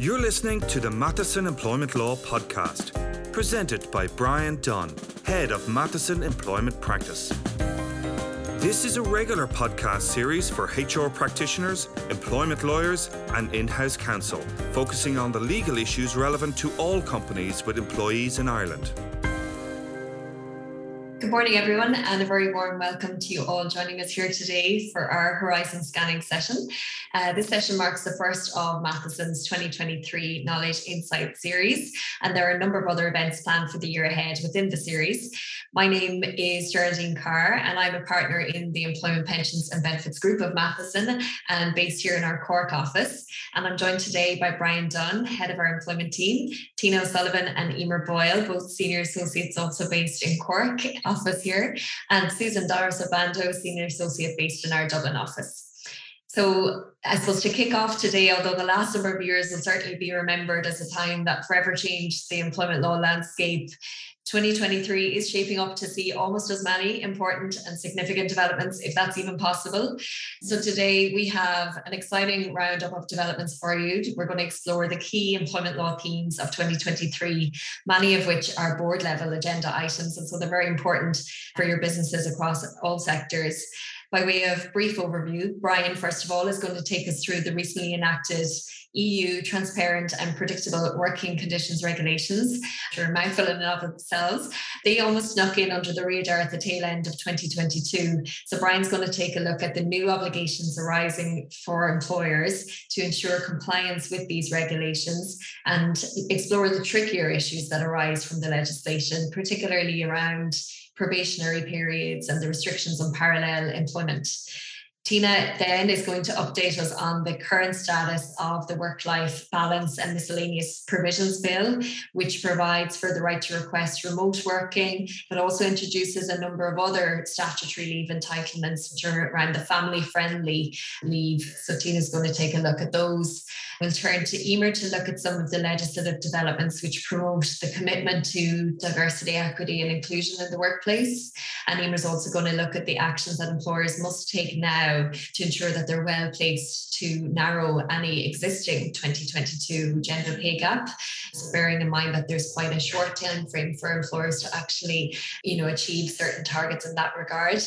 You're listening to the Matheson Employment Law Podcast, presented by Bryan Dunne, Head of Matheson Employment Practice. This is a regular podcast series for HR practitioners, employment lawyers, and in house counsel, focusing on the legal issues relevant to all companies with employees in Ireland. Good morning, everyone, and a very warm welcome to you all joining us here today for our Horizon Scanning session. Uh, this session marks the first of Matheson's 2023 Knowledge Insight series, and there are a number of other events planned for the year ahead within the series. My name is Geraldine Carr, and I'm a partner in the Employment Pensions and Benefits Group of Matheson and based here in our Cork office. And I'm joined today by Bryan Dunne, head of our employment team, Tina O'Sullivan and Emer Boyle, both senior associates also based in Cork office here, and Susan Doris Obando, Senior Associate based in our Dublin office. So I suppose to kick off today, although the last number of years will certainly be remembered as a time that forever changed the employment law landscape, 2023 is shaping up to see almost as many important and significant developments, if that's even possible. So, today we have an exciting roundup of developments for you. We're going to explore the key employment law themes of 2023, many of which are board level agenda items. And so, they're very important for your businesses across all sectors. By way of brief overview, Bryan, first of all, is going to take us through the recently enacted EU transparent and predictable working conditions regulations, which are a mouthful in and of themselves. They almost snuck in under the radar at the tail end of 2022. So Bryan's going to take a look at the new obligations arising for employers to ensure compliance with these regulations and explore the trickier issues that arise from the legislation, particularly around probationary periods and the restrictions on parallel employment. Tina then is going to update us on the current status of the work life balance and miscellaneous provisions bill, which provides for the right to request remote working, but also introduces a number of other statutory leave entitlements, which are around the family friendly leave. So Tina's going to take a look at those. We'll turn to Emer to look at some of the legislative developments which promote the commitment to diversity, equity, and inclusion in the workplace. And Emer's also going to look at the actions that employers must take now to ensure that they're well placed to narrow any existing 2022 gender pay gap. So bearing in mind that there's quite a short time frame for employers to actually, you know, achieve certain targets in that regard.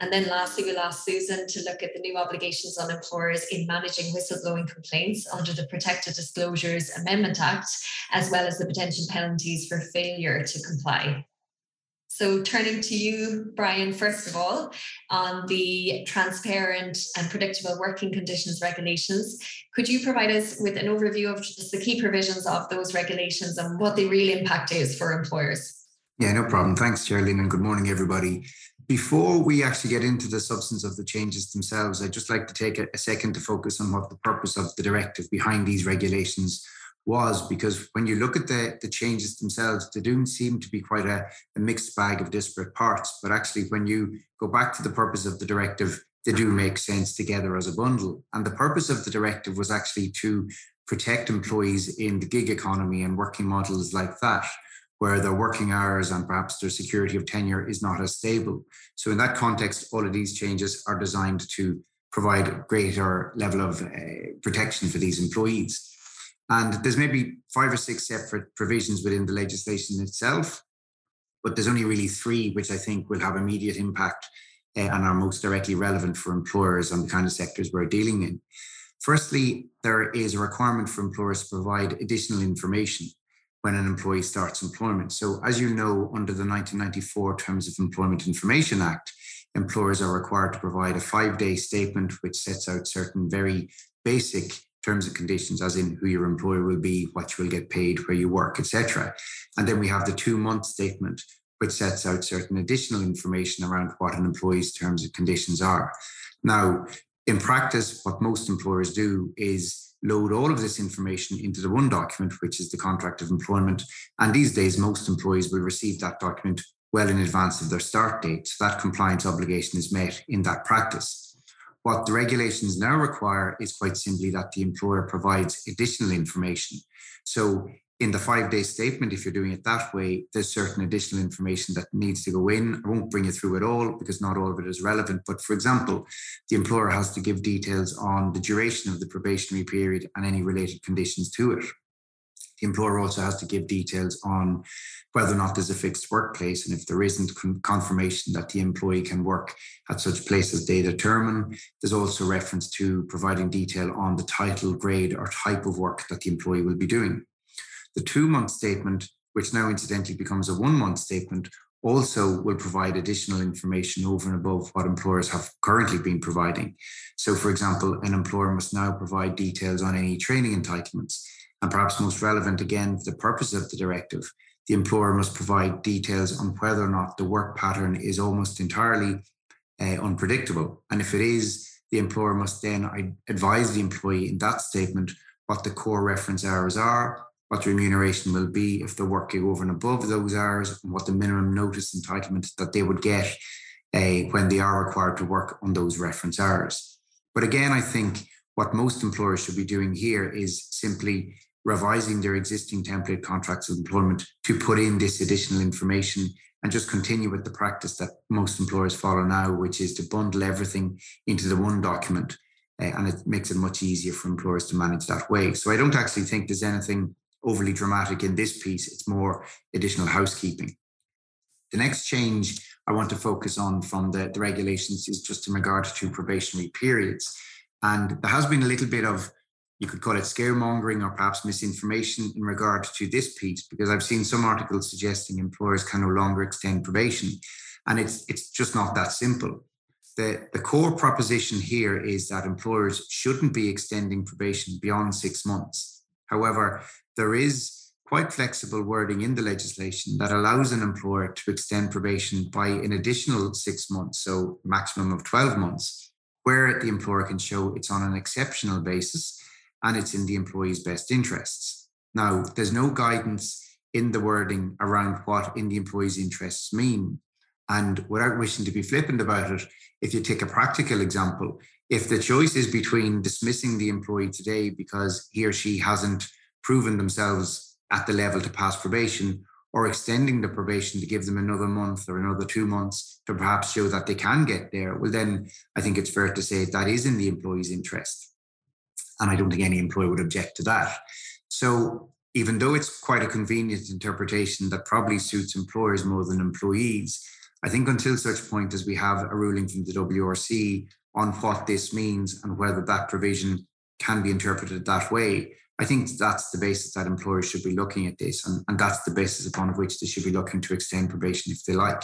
And then lastly, we'll ask Susan to look at the new obligations on employers in managing whistleblowing complaints under the Protected Disclosures Amendment Act, as well as the potential penalties for failure to comply. So, turning to you, Bryan, first of all, on the transparent and predictable working conditions regulations, could you provide us with an overview of just the key provisions of those regulations and what the real impact is for employers? Yeah, no problem. Thanks, Geraldine, and good morning, everybody. Before we actually get into the substance of the changes themselves, I'd just like to take a, a second to focus on what the purpose of the directive behind these regulations was because when you look at the, the changes themselves, they do seem to be quite a, a, mixed bag of disparate parts. But actually, when you go back to the purpose of the directive, they do make sense together as a bundle. And the purpose of the directive was actually to protect employees in the gig economy and working models like that where their working hours and perhaps their security of tenure is not as stable. So, in that context, all of these changes are designed to provide greater level of uh, protection for these employees. And there's maybe five or six separate provisions within the legislation itself, but there's only really three which I think will have immediate impact uh, and are most directly relevant for employers and the kind of sectors we're dealing in. Firstly, there is a requirement for employers to provide additional information when an employee starts employment. So, as you know, under the 1994 Terms of Employment Information Act, employers are required to provide a five day statement which sets out certain very basic terms and conditions, as in who your employer will be, what you will get paid, where you work, etc. And then we have the two month statement, which sets out certain additional information around what an employee's terms and conditions are. Now, in practice, what most employers do is load all of this information into the one document, which is the contract of employment. And these days, most employees will receive that document well in advance of their start date. So that compliance obligation is met in that practice. What the regulations now require is quite simply that the employer provides additional information. So in the five day statement, if you're doing it that way, there's certain additional information that needs to go in. I won't bring you through it all because not all of it is relevant. But for example, the employer has to give details on the duration of the probationary period and any related conditions to it. The employer also has to give details on whether or not there's a fixed workplace. And if there isn't confirmation that the employee can work at such place as they determine, there's also reference to providing detail on the title, grade, or type of work that the employee will be doing. The two month statement, which now incidentally becomes a one month statement, also will provide additional information over and above what employers have currently been providing. So, for example, an employer must now provide details on any training entitlements. And perhaps most relevant again, for the purpose of the directive, the employer must provide details on whether or not the work pattern is almost entirely uh, unpredictable. And if it is, the employer must then advise the employee in that statement what the core reference hours are, what the remuneration will be if they're working over and above those hours, and what the minimum notice entitlement that they would get uh, when they are required to work on those reference hours. But again, I think what most employers should be doing here is simply revising their existing template contracts of employment to put in this additional information and just continue with the practice that most employers follow now, which is to bundle everything into the one document. Uh, and it makes it much easier for employers to manage that way. So I don't actually think there's anything overly dramatic in this piece. It's more additional housekeeping. The next change I want to focus on from the, the regulations is just in regard to probationary periods. And there has been a little bit of, you could call it scaremongering or perhaps misinformation in regard to this piece, because I've seen some articles suggesting employers can no longer extend probation. And it's, it's just not that simple. The, the core proposition here is that employers shouldn't be extending probation beyond six months. However, there is quite flexible wording in the legislation that allows an employer to extend probation by an additional six months, so maximum of 12 months, where the employer can show it's on an exceptional basis and it's in the employee's best interests. Now, there's no guidance in the wording around what in the employee's interests mean. And without wishing to be flippant about it, if you take a practical example, if the choice is between dismissing the employee today because he or she hasn't proven themselves at the level to pass probation or extending the probation to give them another month or another two months to perhaps show that they can get there, well, then I think it's fair to say that is in the employee's interest. And I don't think any employer would object to that. So, even though it's quite a convenient interpretation that probably suits employers more than employees, I think until such point as we have a ruling from the WRC on what this means and whether that provision can be interpreted that way, I think that's the basis that employers should be looking at this, and, and that's the basis upon which they should be looking to extend probation if they like.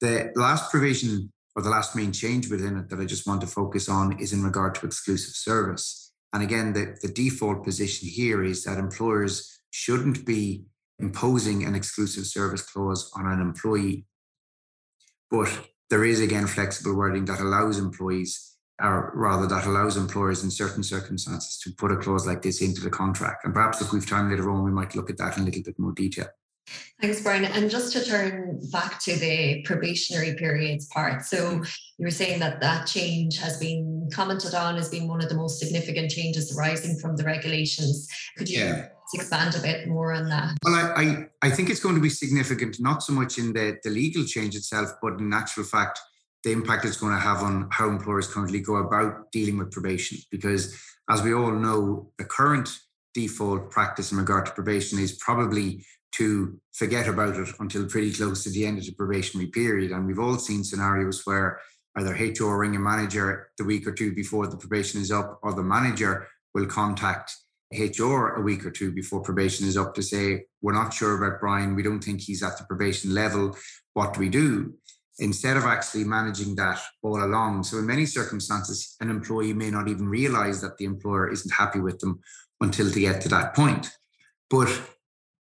The last provision or the last main change within it that I just want to focus on is in regard to exclusive service. And again, the, the default position here is that employers shouldn't be imposing an exclusive service clause on an employee. But there is again flexible wording that allows employees or rather that allows employers in certain circumstances to put a clause like this into the contract. And perhaps if we've time later on, we might look at that in a little bit more detail. Thanks, Bryan. And just to turn back to the probationary periods part. So you were saying that that change has been commented on as being one of the most significant changes arising from the regulations. Could you yeah. expand a bit more on that? Well, I, I, I think it's going to be significant, not so much in the, the legal change itself, but in actual fact, the impact it's going to have on how employers currently go about dealing with probation. Because as we all know, the current default practice in regard to probation is probably to forget about it until pretty close to the end of the probationary period. And we've all seen scenarios where either HR ring a manager the week or two before the probation is up, or the manager will contact HR a week or two before probation is up to say, We're not sure about Brian. We don't think he's at the probation level. What do we do? instead of actually managing that all along. So, in many circumstances, an employee may not even realize that the employer isn't happy with them until they get to that point. But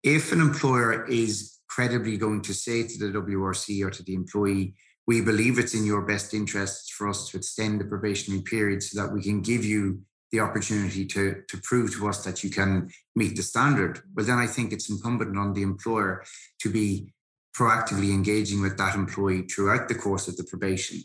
if an employer is credibly going to say to the WRC or to the employee, we believe it's in your best interests for us to extend the probationary period so that we can give you the opportunity to, to prove to us that you can meet the standard. Well, then I think it's incumbent on the employer to be proactively engaging with that employee throughout the course of the probation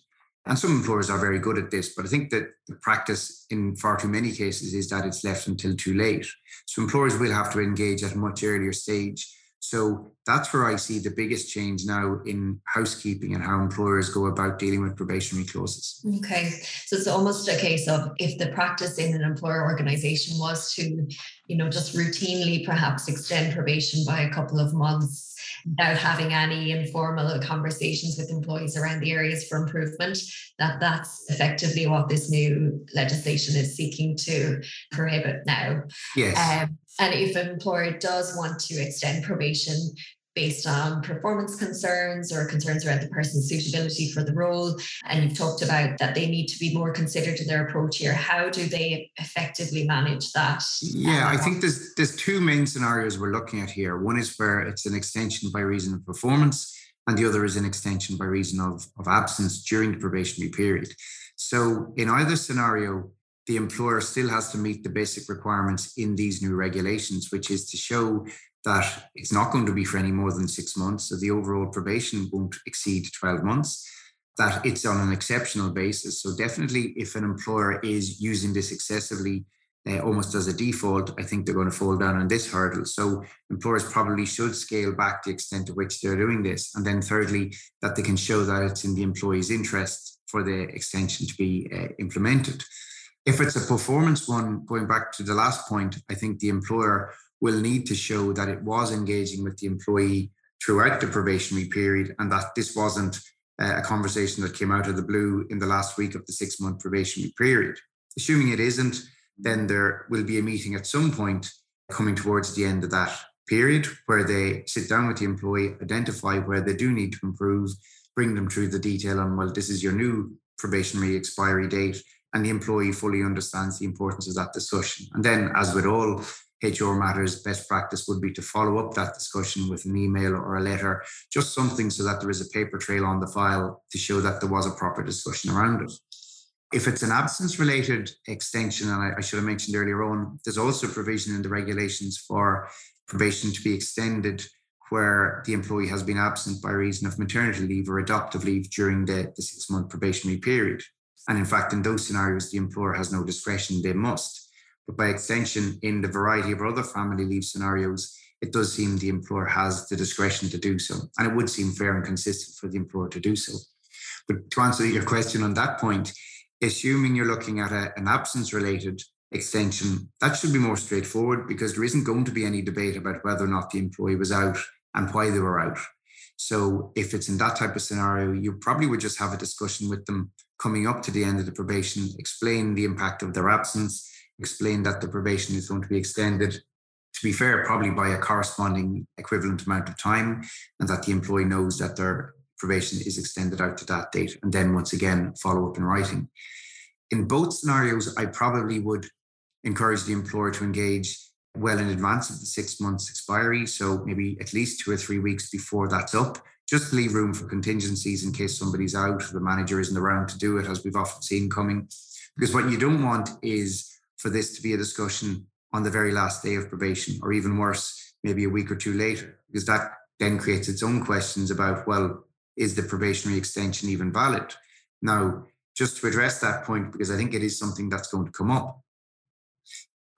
And some employers are very good at this, but I think that the practice in far too many cases is that it's left until too late. So employers will have to engage at a much earlier stage. So that's where I see the biggest change now in housekeeping and how employers go about dealing with probationary clauses. Okay. So it's almost a case of if the practice in an employer organization was to, you know, just routinely perhaps extend probation by a couple of months without having any informal conversations with employees around the areas for improvement, that that's effectively what this new legislation is seeking to prohibit now. Yes. Um, and if an employer does want to extend probation, based on performance concerns or concerns around the person's suitability for the role. And you've talked about that they need to be more considered in their approach here. How do they effectively manage that? Yeah, um, I think there's there's two main scenarios we're looking at here. One is where it's an extension by reason of performance, and the other is an extension by reason of, of absence during the probationary period. So in either scenario, the employer still has to meet the basic requirements in these new regulations, which is to show that it's not going to be for any more than six months. So the overall probation won't exceed 12 months, that it's on an exceptional basis. So definitely, if an employer is using this excessively, uh, almost as a default, I think they're going to fall down on this hurdle. So employers probably should scale back the extent to which they're doing this. And then thirdly, that they can show that it's in the employee's interest for the extension to be uh, implemented. If it's a performance one, going back to the last point, I think the employer will need to show that it was engaging with the employee throughout the probationary period and that this wasn't uh, a conversation that came out of the blue in the last week of the six month probationary period. Assuming it isn't, then there will be a meeting at some point coming towards the end of that period where they sit down with the employee, identify where they do need to improve, bring them through the detail on, well, this is your new probationary expiry date. And the employee fully understands the importance of that discussion. And then, as with all HR matters, best practice would be to follow up that discussion with an email or a letter, just something so that there is a paper trail on the file to show that there was a proper discussion around it. If it's an absence related extension, and I, I should have mentioned earlier on, there's also provision in the regulations for probation to be extended where the employee has been absent by reason of maternity leave or adoptive leave during the, the six month probationary period. And in fact, in those scenarios, the employer has no discretion, they must. But by extension, in the variety of other family leave scenarios, it does seem the employer has the discretion to do so. And it would seem fair and consistent for the employer to do so. But to answer your question on that point, assuming you're looking at a, an absence related extension, that should be more straightforward because there isn't going to be any debate about whether or not the employee was out and why they were out. So if it's in that type of scenario, you probably would just have a discussion with them coming up to the end of the probation, explain the impact of their absence, explain that the probation is going to be extended, to be fair, probably by a corresponding equivalent amount of time, and that the employee knows that their probation is extended out to that date, and then once again follow up in writing. In both scenarios, I probably would encourage the employer to engage well in advance of the six months expiry. So maybe at least two or three weeks before that's up, just leave room for contingencies in case somebody's out, or the manager isn't around to do it, as we've often seen coming. Because what you don't want is for this to be a discussion on the very last day of probation, or even worse, maybe a week or two later, because that then creates its own questions about, well, is the probationary extension even valid? Now, just to address that point, because I think it is something that's going to come up.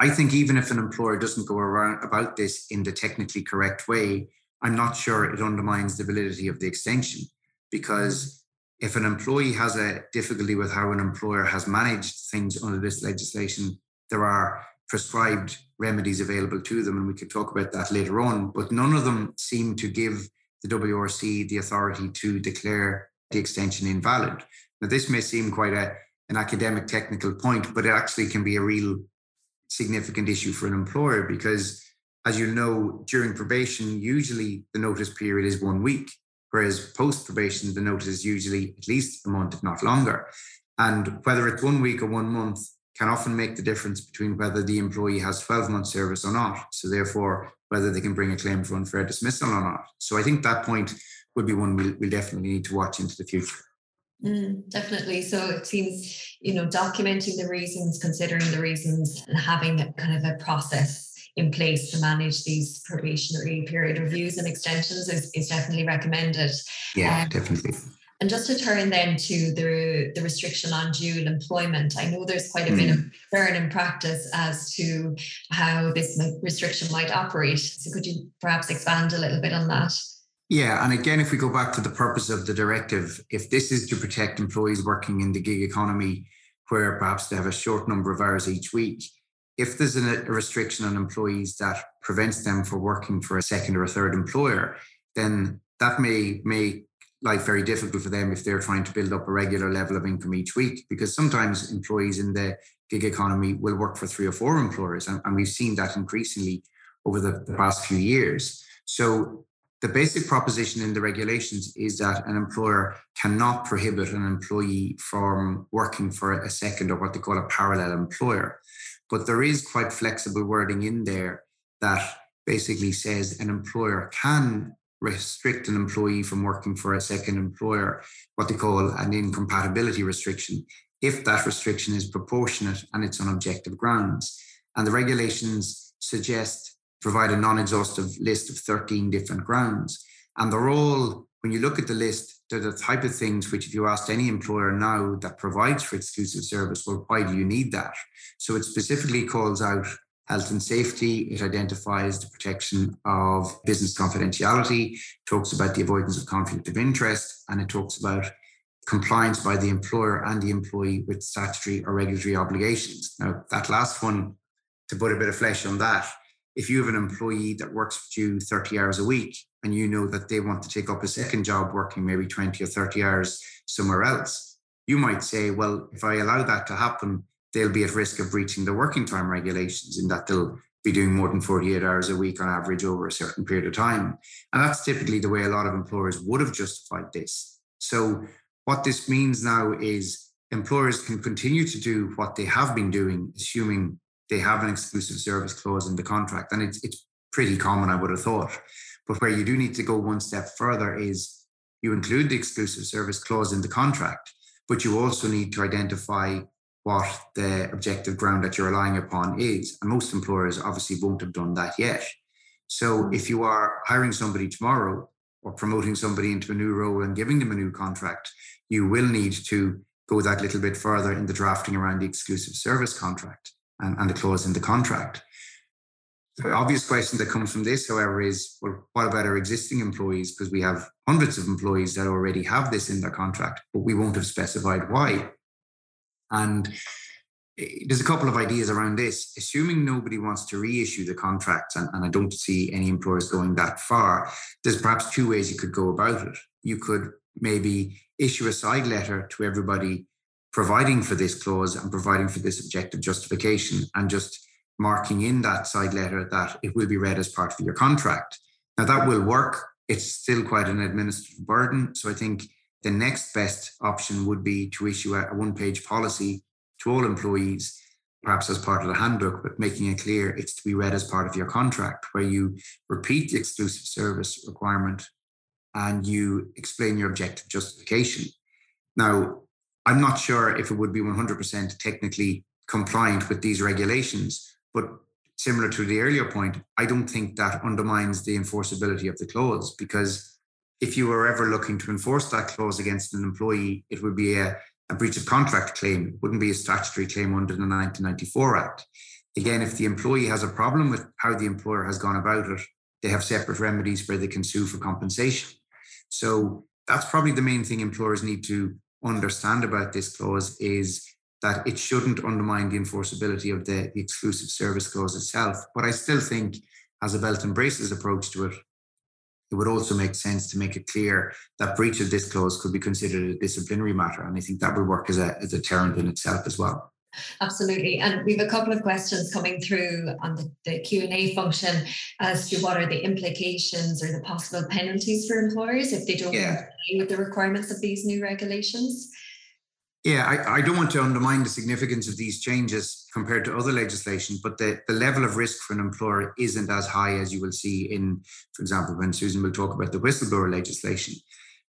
I think even if an employer doesn't go around about this in the technically correct way, I'm not sure it undermines the validity of the extension because if an employee has a difficulty with how an employer has managed things under this legislation, there are prescribed remedies available to them, and we could talk about that later on. But none of them seem to give the WRC the authority to declare the extension invalid. Now, this may seem quite a, an academic technical point, but it actually can be a real significant issue for an employer because, as you know, during probation, usually the notice period is one week, whereas post probation, the notice is usually at least a month, if not longer. And whether it's one week or one month, can often make the difference between whether the employee has 12 months service or not. So therefore, whether they can bring a claim for unfair dismissal or not. So I think that point would be one we'll, we'll definitely need to watch into the future. Mm, definitely. So it seems, you know, documenting the reasons, considering the reasons, and having a, kind of a process in place to manage these probationary period reviews and extensions is, is definitely recommended. Yeah, um, definitely. And just to turn then to the, the restriction on dual employment, I know there's quite a mm. bit of concern in practice as to how this restriction might operate. So could you perhaps expand a little bit on that? Yeah, and again, if we go back to the purpose of the directive, if this is to protect employees working in the gig economy, where perhaps they have a short number of hours each week, if there's a restriction on employees that prevents them from working for a second or a third employer, then that may make life very difficult for them if they're trying to build up a regular level of income each week. Because sometimes employees in the gig economy will work for three or four employers, and, and we've seen that increasingly over the, the past few years. So the basic proposition in the regulations is that an employer cannot prohibit an employee from working for a second or what they call a parallel employer. But there is quite flexible wording in there that basically says an employer can restrict an employee from working for a second employer, what they call an incompatibility restriction, if that restriction is proportionate and it's on objective grounds. And the regulations suggest provide a non-exhaustive list of 13 different grounds. And they're all, when you look at the list, they're the type of things which if you asked any employer now that provides for exclusive service, well, why do you need that? So it specifically calls out health and safety. It identifies the protection of business confidentiality, talks about the avoidance of conflict of interest, and it talks about compliance by the employer and the employee with statutory or regulatory obligations. Now, that last one, to put a bit of flesh on that, if you have an employee that works for you 30 hours a week and you know that they want to take up a second job working maybe 20 or 30 hours somewhere else, you might say, well, if I allow that to happen, they'll be at risk of breaching the working time regulations in that they'll be doing more than 48 hours a week on average over a certain period of time. And that's typically the way a lot of employers would have justified this. So, what this means now is employers can continue to do what they have been doing, assuming they have an exclusive service clause in the contract. And it's, it's pretty common, I would have thought. But where you do need to go one step further is you include the exclusive service clause in the contract, but you also need to identify what the objective ground that you're relying upon is. And most employers obviously won't have done that yet. So if you are hiring somebody tomorrow or promoting somebody into a new role and giving them a new contract, you will need to go that little bit further in the drafting around the exclusive service contract and, and the clause in the contract. The obvious question that comes from this, however, is well, what about our existing employees? Because we have hundreds of employees that already have this in their contract, but we won't have specified why. And there's a couple of ideas around this. Assuming nobody wants to reissue the contracts, and, and, I don't see any employers going that far, there's perhaps two ways you could go about it. You could maybe issue a side letter to everybody providing for this clause and providing for this objective justification and just marking in that side letter that it will be read as part of your contract. Now, that will work. It's still quite an administrative burden. So I think the next best option would be to issue a, one page policy to all employees, perhaps as part of the handbook, but making it clear it's to be read as part of your contract, where you repeat the exclusive service requirement and you explain your objective justification. Now, I'm not sure if it would be 100% technically compliant with these regulations, but similar to the earlier point, I don't think that undermines the enforceability of the clause because if you were ever looking to enforce that clause against an employee, it would be a, a breach of contract claim. It wouldn't be a statutory claim under the 1994 Act. Again, if the employee has a problem with how the employer has gone about it, they have separate remedies where they can sue for compensation. So that's probably the main thing employers need to understand about this clause is that it shouldn't undermine the enforceability of the, exclusive service clause itself. But I still think, as a belt and braces approach to it, it would also make sense to make it clear that breach of this clause could be considered a disciplinary matter. And I think that would work as a, as a deterrent in itself as well. Absolutely. And we have a couple of questions coming through on the, the Q&A function as to what are the implications or the possible penalties for employers if they don't yeah. comply with the requirements of these new regulations. Yeah, I, I, don't want to undermine the significance of these changes compared to other legislation, but the, the level of risk for an employer isn't as high as you will see in, for example, when Susan will talk about the whistleblower legislation.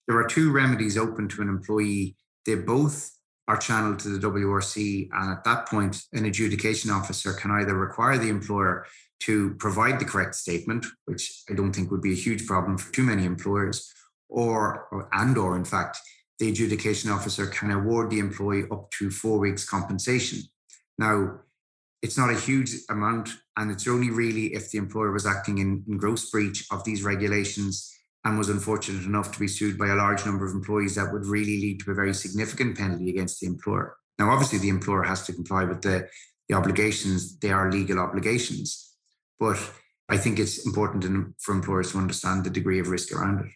There are two remedies open to an employee. They both are channeled to the WRC, and at that point, an adjudication officer can either require the employer to provide the correct statement, which I don't think would be a huge problem for too many employers, or, or and or in fact the adjudication officer can award the employee up to four weeks compensation. Now, it's not a huge amount, and it's only really if the employer was acting in, in gross breach of these regulations and was unfortunate enough to be sued by a large number of employees that would really lead to a very significant penalty against the employer. Now, obviously, the employer has to comply with the, the obligations, they are legal obligations. But I think it's important for employers to understand the degree of risk around it.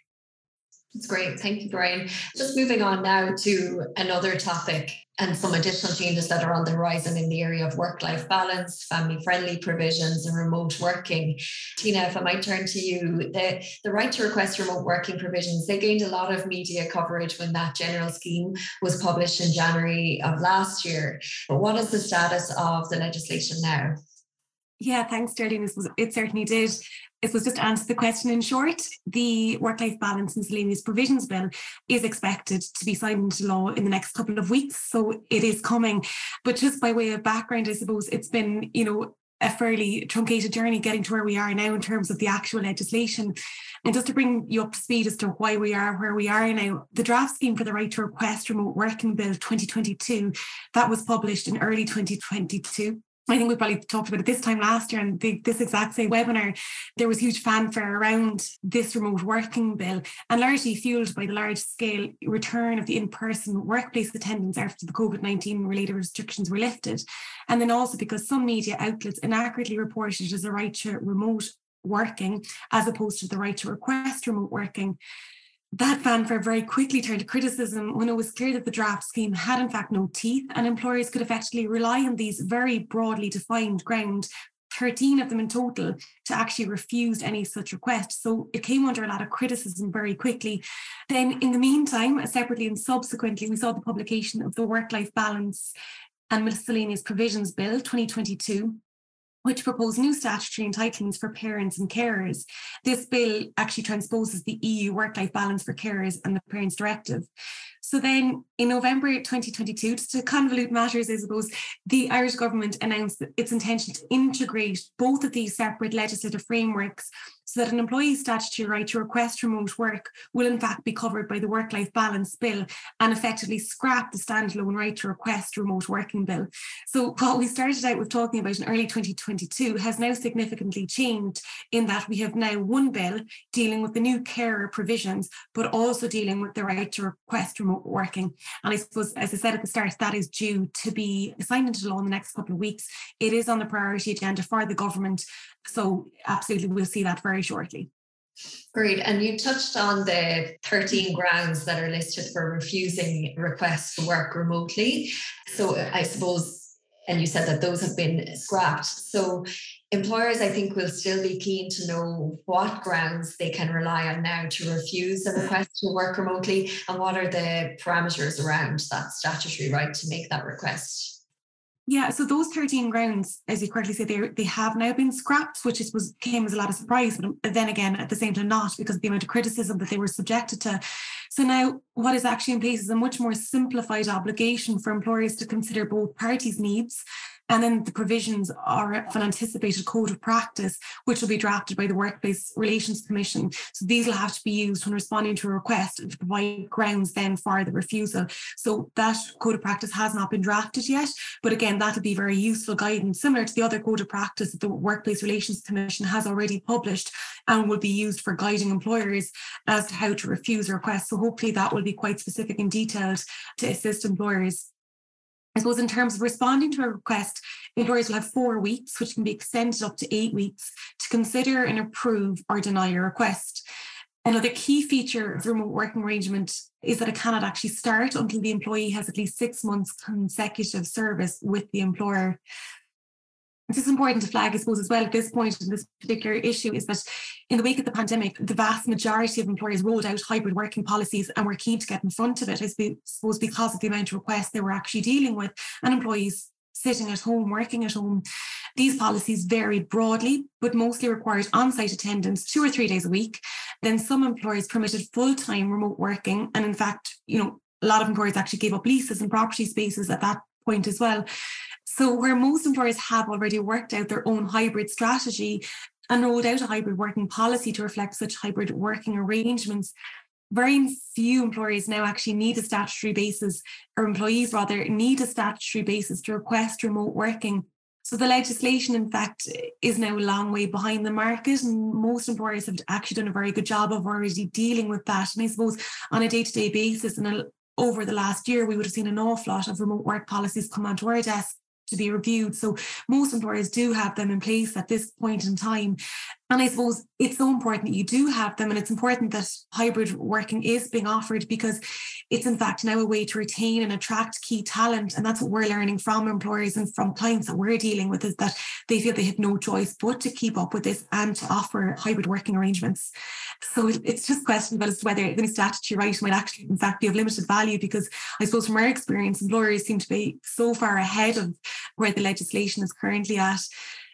That's great. Thank you, Bryan. Just moving on now to another topic and some additional changes that are on the horizon in the area of work life balance, family friendly provisions, and remote working. Tina, if I might turn to you, the, the right to request remote working provisions, they gained a lot of media coverage when that general scheme was published in January of last year. But what is the status of the legislation now? Yeah, thanks, Geraldine. It certainly did. It was just to answer the question in short. The Work Life Balance and Miscellaneous Provisions Bill is expected to be signed into law in the next couple of weeks. So it is coming. But just by way of background, I suppose it's been, you know, a fairly truncated journey getting to where we are now in terms of the actual legislation. And just to bring you up to speed as to why we are where we are now, the draft scheme for the right to request remote working bill 2022 that was published in early 2022 I think we probably talked about it this time last year and the, this exact same webinar. There was huge fanfare around this remote working bill and largely fueled by the large scale return of the in person workplace attendance after the COVID 19 related restrictions were lifted. And then also because some media outlets inaccurately reported as a right to remote working as opposed to the right to request remote working that fanfare very quickly turned to criticism when it was clear that the draft scheme had in fact no teeth and employers could effectively rely on these very broadly defined ground 13 of them in total to actually refuse any such request. So it came under a lot of criticism very quickly. Then, in the meantime, separately and subsequently, we saw the publication of the Work Life Balance and Miscellaneous Provisions Bill 2022, which proposed new statutory entitlements for parents and carers. This bill actually transposes the EU work life balance for carers and the Parents Directive. So then in November 2022, just to convolute matters, I suppose, the Irish government announced its intention to integrate both of these separate legislative frameworks so that an employee's statutory right to request remote work will in fact be covered by the work life balance bill and effectively scrap the standalone right to request remote working bill. So, what we started out with talking about in early 2022 has now significantly changed in that we have now one bill dealing with the new carer provisions, but also dealing with the right to request remote working. And I suppose, as I said at the start, that is due to be signed into law in the next couple of weeks. It is on the priority agenda for the government. So, absolutely, we'll see that very very shortly. Great. And you touched on the 13 grounds that are listed for refusing requests to work remotely. So I suppose, and you said that those have been scrapped. So employers, I think, will still be keen to know what grounds they can rely on now to refuse a request to work remotely and what are the parameters around that statutory right to make that request. Yeah, so those 13 grounds, as you correctly said, they, they have now been scrapped, which was came as a lot of surprise, um, but then again, at the same time, not because of the amount of criticism that they were subjected to. So now what is actually in place is a much more simplified obligation for employers to consider both parties' needs and then the provisions are of an anticipated code of practice, which will be drafted by the Workplace Relations Commission. So these will have to be used when responding to a request to provide grounds then for the refusal. So that code of practice has not been drafted yet, but again, that'll be very useful guidance, similar to the other code of practice that the Workplace Relations Commission has already published and will be used for guiding employers as to how to refuse a request. So hopefully that will be quite specific and detailed to assist employers suppose in terms of responding to a request, employers will have four weeks, which can be extended up to eight weeks, to consider and approve or deny a request. Another key feature of the remote working arrangement is that it cannot actually start until the employee has at least six months consecutive service with the employer. This is important to flag, I suppose, as well at this point in this particular issue is that in the wake of the pandemic, the vast majority of employers rolled out hybrid working policies and were keen to get in front of it, I suppose, because of the amount of requests they were actually dealing with and employees sitting at home, working at home. These policies varied broadly, but mostly required on site attendance two or three days a week. Then some employers permitted full time remote working. And in fact, you know, a lot of employers actually gave up leases and property spaces at that point as well. So, where most employers have already worked out their own hybrid strategy and rolled out a hybrid working policy to reflect such hybrid working arrangements, very few employers now actually need a statutory basis, or employees rather need a statutory basis to request remote working. So the legislation, in fact, is now a long way behind the market, and most employers have actually done a very good job of already dealing with that. And I suppose on a day-to-day basis, and over the last year, we would have seen an awful lot of remote work policies come onto our desk to be reviewed. So most employers do have them in place at this point in time. And I suppose it's so important that you do have them. And it's important that hybrid working is being offered because it's, in fact, now a way to retain and attract key talent. And that's what we're learning from employers and from clients that we're dealing with is that they feel they have no choice but to keep up with this and to offer hybrid working arrangements. So it's just questionable as to whether any statutory right might actually, in fact, be of limited value because I suppose from our experience, employers seem to be so far ahead of where the legislation is currently at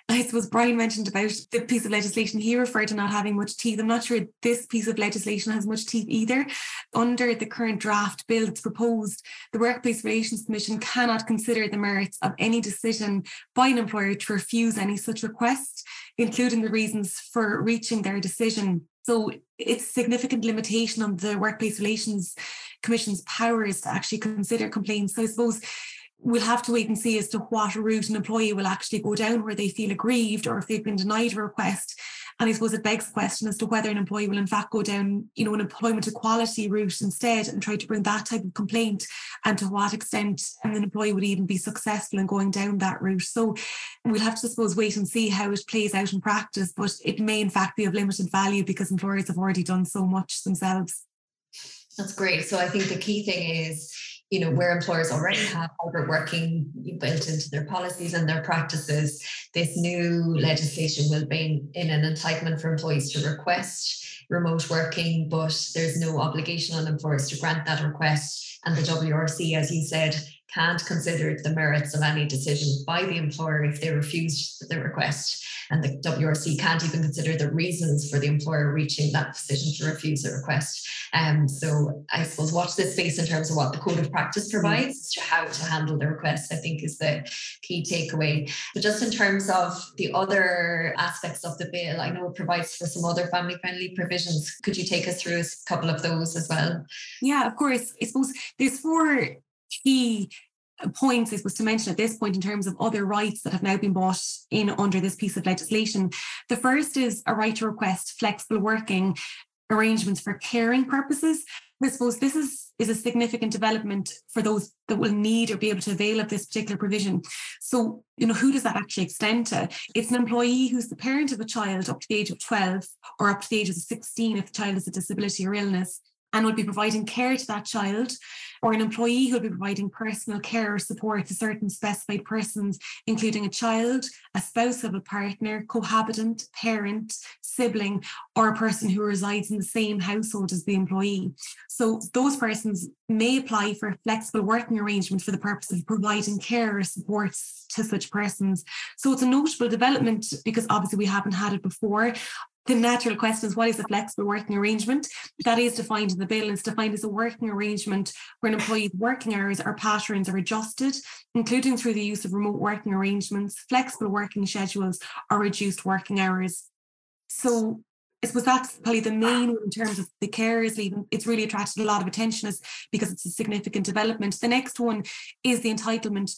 I suppose Bryan mentioned about the piece of legislation he referred to not having much teeth. I'm not sure this piece of legislation has much teeth either. Under the current draft bill that's proposed, the Workplace Relations Commission cannot consider the merits of any decision by an employer to refuse any such request, including the reasons for reaching their decision. So it's a significant limitation on the Workplace Relations Commission's powers to actually consider complaints. So I suppose we'll have to wait and see as to what route an employee will actually go down where they feel aggrieved or if they've been denied a request. And I suppose it begs the question as to whether an employee will in fact go down, you know, an employment equality route instead and try to bring that type of complaint and to what extent an employee would even be successful in going down that route. So we'll have to I suppose wait and see how it plays out in practice, but it may in fact be of limited value because employers have already done so much themselves. That's great. So I think the key thing is you know, where mm-hmm. employers already have hybrid working built into their policies and their practices, this new legislation will be in an entitlement for employees to request remote working, but there's no obligation on employers to grant that request. And the WRC, as you said, can't consider the merits of any decision by the employer if they refuse the request. And the WRC can't even consider the reasons for the employer reaching that decision to refuse a request. Um, so I suppose watch this space in terms of what the code of practice provides to how to handle the request, I think is the key takeaway. But just in terms of the other aspects of the bill, I know it provides for some other family friendly provisions. Could you take us through a couple of those as well? Yeah, of course. I suppose there's four key points I suppose to mention at this point in terms of other rights that have now been brought in under this piece of legislation. The first is a right to request flexible working arrangements for caring purposes. I suppose this is, is a significant development for those that will need or be able to avail of this particular provision. So, you know, who does that actually extend to? It's an employee who's the parent of a child up to the age of 12 or up to the age of 16 if the child has a disability or illness and will be providing care to that child, or an employee who will be providing personal care or support to certain specified persons, including a child, a spouse of a partner, cohabitant, parent, sibling, or a person who resides in the same household as the employee. So those persons may apply for a flexible working arrangement for the purpose of providing care or support to such persons. So it's a notable development because obviously we haven't had it before the natural question is what is a flexible working arrangement? That is defined in the bill. It's defined as a working arrangement where an employee's working hours or patterns are adjusted, including through the use of remote working arrangements, flexible working schedules, or reduced working hours. So I suppose that's probably the main in terms of the carers leaving. It's really attracted a lot of attention is because it's a significant development. The next one is the entitlement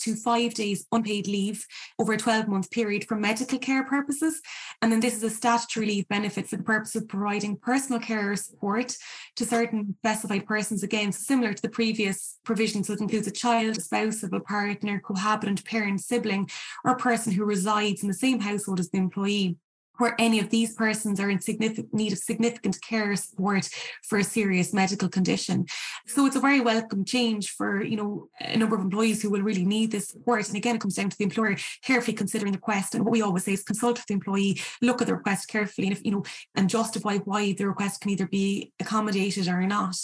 to five days unpaid leave over a 12 month period for medical care purposes. And then this is a statutory leave benefit for the purpose of providing personal care support to certain specified persons, again, similar to the previous provision. So it includes a child, a spouse of a partner, cohabitant, parent, sibling, or a person who resides in the same household as the employee where any of these persons are in significant need of significant care support for a serious medical condition. So it's a very welcome change for, you know, a number of employees who will really need this support. And again, it comes down to the employer carefully considering the request. And what we always say is consult with the employee, look at the request carefully, and if, you know, and justify why the request can either be accommodated or not.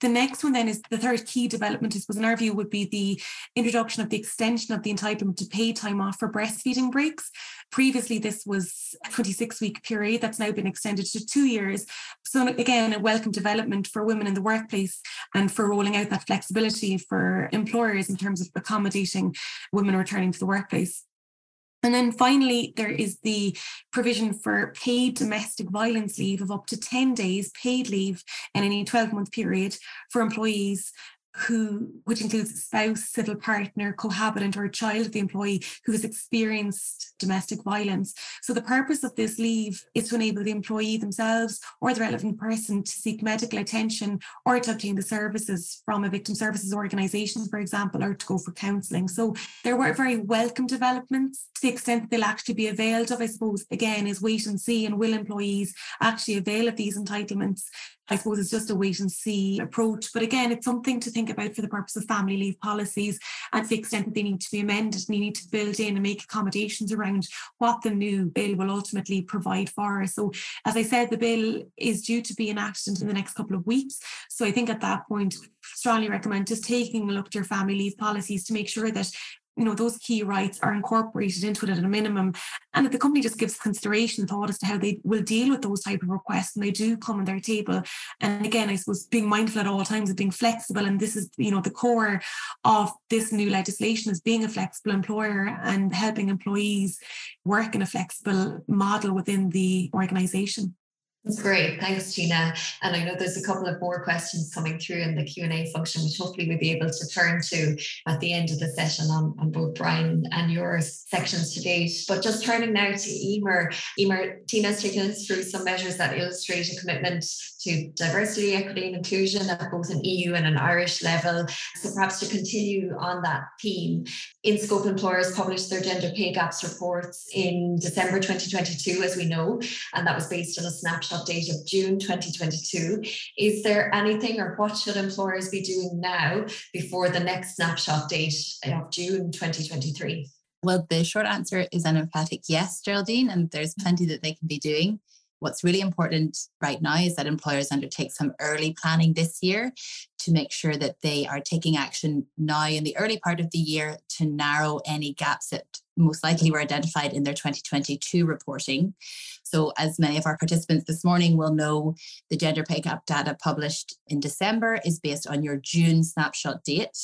The next one then is the third key development, I suppose, in our view, would be the introduction of the extension of the entitlement to pay time off for breastfeeding breaks. Previously, this was a 26 week period that's now been extended to two years. So, again, a welcome development for women in the workplace and for rolling out that flexibility for employers in terms of accommodating women returning to the workplace. And then finally, there is the provision for paid domestic violence leave of up to 10 days paid leave in any 12 month period for employees who, which includes spouse, civil partner, cohabitant, or child of the employee who has experienced domestic violence. So the purpose of this leave is to enable the employee themselves or the relevant person to seek medical attention or to obtain the services from a victim services organisation, for example, or to go for counselling. So there were very welcome developments to the extent that they'll actually be availed of, I suppose, again, is wait and see and will employees actually avail of these entitlements I suppose it's just a wait and see approach. But again, it's something to think about for the purpose of family leave policies and to the extent that they need to be amended and you need to build in and make accommodations around what the new bill will ultimately provide for. So as I said, the bill is due to be enacted in the next couple of weeks. So I think at that point, strongly recommend just taking a look at your family leave policies to make sure that you know those key rights are incorporated into it at a minimum. And that the company just gives consideration thought as to how they will deal with those type of requests and they do come on their table. And again i suppose being mindful at all times of being flexible and this is you know the core of this new legislation is being a flexible employer and helping employees work in a flexible model within the organization that's great. Thanks, Gina. And I know there's a couple of more questions coming through in the Q&A function, which hopefully we'll be able to turn to at the end of the session on, on both Bryan and your sections to date. But just turning now to Emer. Emer, Tina's taken us through some measures that illustrate a commitment to diversity, equity and inclusion at both an EU and an Irish level. So perhaps to continue on that theme, InScope employers published their gender pay gaps reports in December 2022, as we know, and that was based on a snapshot date of June 2022. Is there anything or what should employers be doing now before the next snapshot date of June 2023? Well, the short answer is an emphatic yes, Geraldine, and there's plenty that they can be doing. What's really important right now is that employers undertake some early planning this year to make sure that they are taking action now in the early part of the year to narrow any gaps that most likely were identified in their 2022 reporting. So, as many of our participants this morning will know, the gender pay gap data published in December is based on your June snapshot date.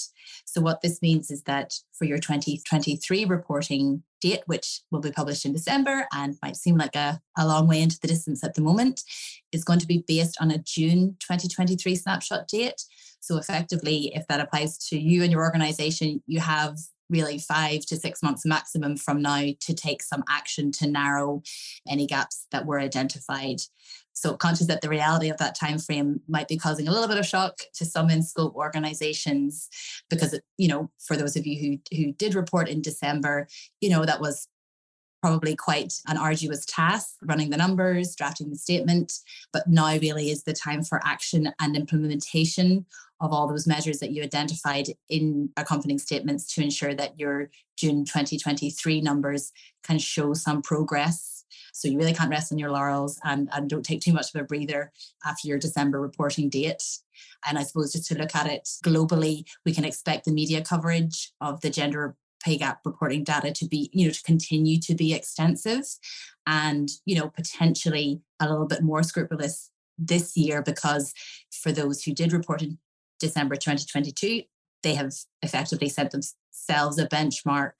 So, what this means is that for your 2023 reporting date, which will be published in December and might seem like a, a long way into the distance at the moment, is going to be based on a June 2023 snapshot date. So, effectively, if that applies to you and your organization, you have really five to six months maximum from now to take some action to narrow any gaps that were identified. So conscious that the reality of that time frame might be causing a little bit of shock to some in scope organizations because you know for those of you who who did report in December, you know that was probably quite an arduous task running the numbers, drafting the statement, but now really is the time for action and implementation of all those measures that you identified in accompanying statements to ensure that your June 2023 numbers can show some progress. So you really can't rest on your laurels and, and don't take too much of a breather after your December reporting date. And I suppose just to look at it globally, we can expect the media coverage of the gender pay gap reporting data to be, you know, to continue to be extensive and, you know, potentially a little bit more scrupulous this year because for those who did report in December 2022, they have effectively set themselves a benchmark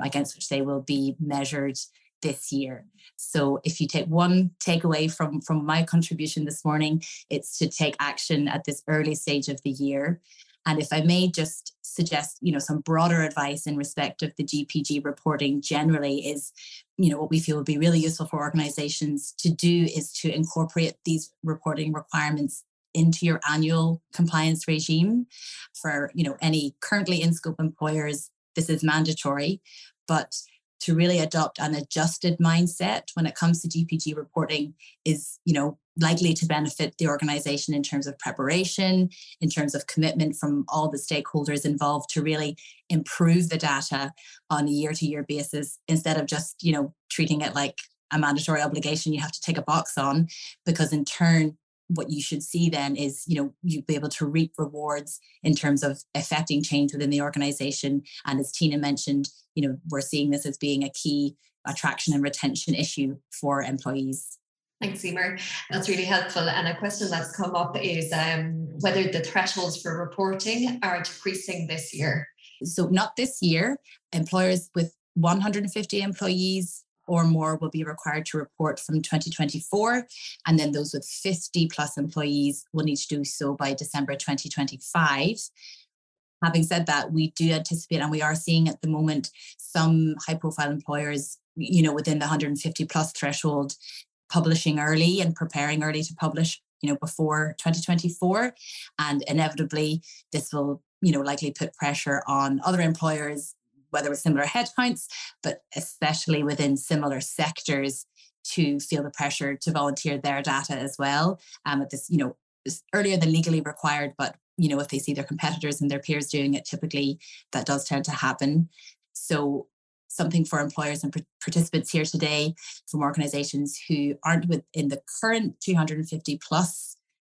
against which they will be measured this year. So if you take one takeaway from from my contribution this morning, it's to take action at this early stage of the year. And if I may just suggest, you know, some broader advice in respect of the GPG reporting generally is, you know, what we feel would be really useful for organizations to do is to incorporate these reporting requirements into your annual compliance regime for you know any currently in scope employers this is mandatory. But to really adopt an adjusted mindset when it comes to gpg reporting is you know likely to benefit the organization in terms of preparation in terms of commitment from all the stakeholders involved to really improve the data on a year to year basis instead of just you know treating it like a mandatory obligation you have to take a box on. Because in turn what you should see then is you know you'd be able to reap rewards in terms of affecting change within the organization and as tina mentioned you know we're seeing this as being a key attraction and retention issue for employees Thanks, Emer. That's really helpful. And a question that's come up is um, whether the thresholds for reporting are decreasing this year. So, not this year. Employers with 150 employees or more will be required to report from 2024. And then those with 50 plus employees will need to do so by December 2025. Having said that, we do anticipate, and we are seeing at the moment some high profile employers, you know, within the 150 plus threshold, publishing early and preparing early to publish, you know, before 2024. And inevitably, this will, you know, likely put pressure on other employers whether with similar headcounts, but especially within similar sectors to feel the pressure to volunteer their data as well. Um, at this, you know, earlier than legally required, but you know, if they see their competitors and their peers doing it, typically that does tend to happen. So something for employers and participants here today from organizations who aren't within the current 250 plus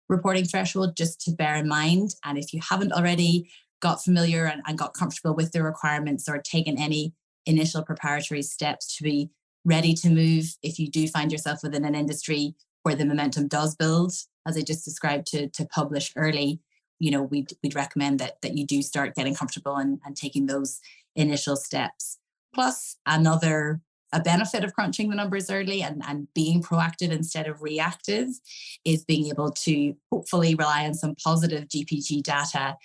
reporting threshold just to bear in mind and if you haven't already got familiar and, and got comfortable with the requirements or taken any initial preparatory steps to be ready to move if you do find yourself within an industry where the momentum does build as i just described to, to publish early you know we'd, we'd recommend that that you do start getting comfortable and, and taking those initial steps. Plus another a benefit of crunching the numbers early and, and being proactive instead of reactive is being able to hopefully rely on some positive gpg data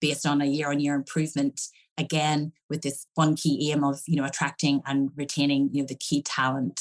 based on a year on year improvement again with this one key aim of you know attracting and retaining you know the key talent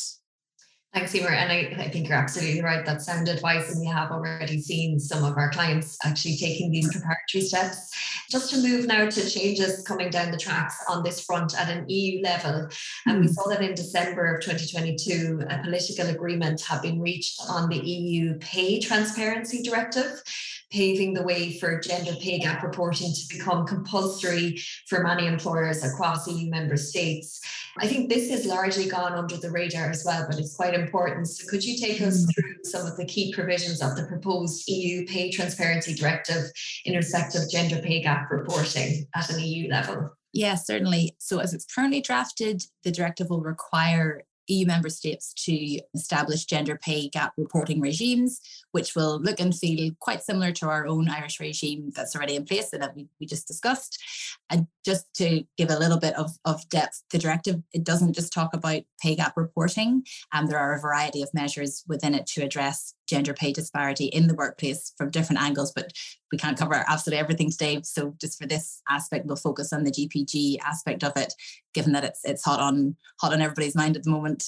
Thanks, Emer. And I, I, think you're absolutely right. That's sound advice. And we have already seen some of our clients actually taking these preparatory steps. Just to move now to changes coming down the tracks on this front at an EU level. And we hmm. saw that in December of 2022, a political agreement had been reached on the EU Pay Transparency Directive paving the way for gender pay gap reporting to become compulsory for many employers across EU member states. I think this has largely gone under the radar as well, but it's quite important. So, could you take us mm. through some of the key provisions of the proposed EU Pay Transparency Directive in respect of gender pay gap reporting at an EU level? Yes, certainly. So, as it's currently drafted, the directive will require EU member states to establish gender pay gap reporting regimes, which will look and feel quite similar to our own Irish regime that's already in place and that we, we just discussed. And just to give a little bit of, of depth, the directive, it doesn't just talk about pay gap reporting. Um, there are a variety of measures within it to address gender pay disparity in the workplace from different angles, but we can't cover absolutely everything today. So just for this aspect, we'll focus on the GPG aspect of it, given that it's it's hot on hot on everybody's mind at the moment.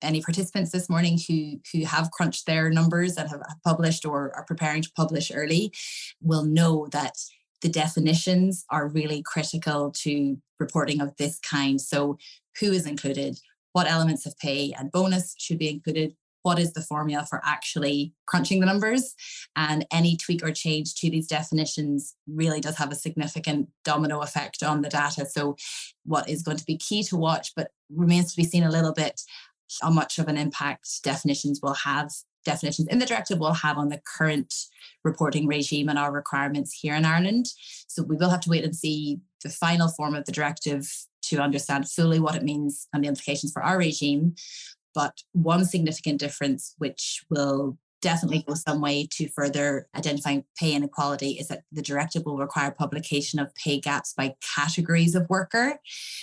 Any participants this morning who who have crunched their numbers and have published or are preparing to publish early will know that the definitions are really critical to reporting of this kind. So who is included? What elements of pay and bonus should be included? what is the formula for actually crunching the numbers and any tweak or change to these definitions really does have a significant domino effect on the data so what is going to be key to watch but remains to be seen a little bit how much of an impact definitions will have definitions in the directive will have on the current reporting regime and our requirements here in Ireland. So we will have to wait and see the final form of the directive to understand fully what it means and the implications for our regime. But one significant difference, which will definitely go some way to further identifying pay inequality is that the directive will require publication of pay gaps by categories of worker.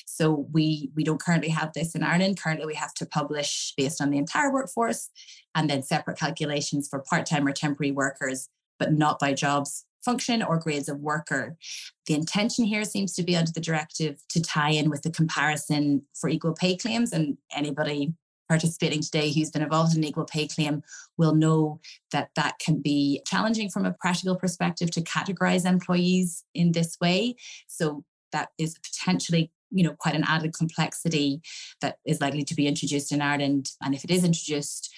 So we we don't currently have this in Ireland. Currently we have to publish based on the entire workforce and then separate calculations for part-time or temporary workers, but not by jobs function or grades of worker. The intention here seems to be under the directive to tie in with the comparison for equal pay claims and anybody participating today who's been involved in an equal pay claim will know that that can be challenging from a practical perspective to categorize employees in this way. So that is potentially you know quite an added complexity that is likely to be introduced in Ireland and if it is introduced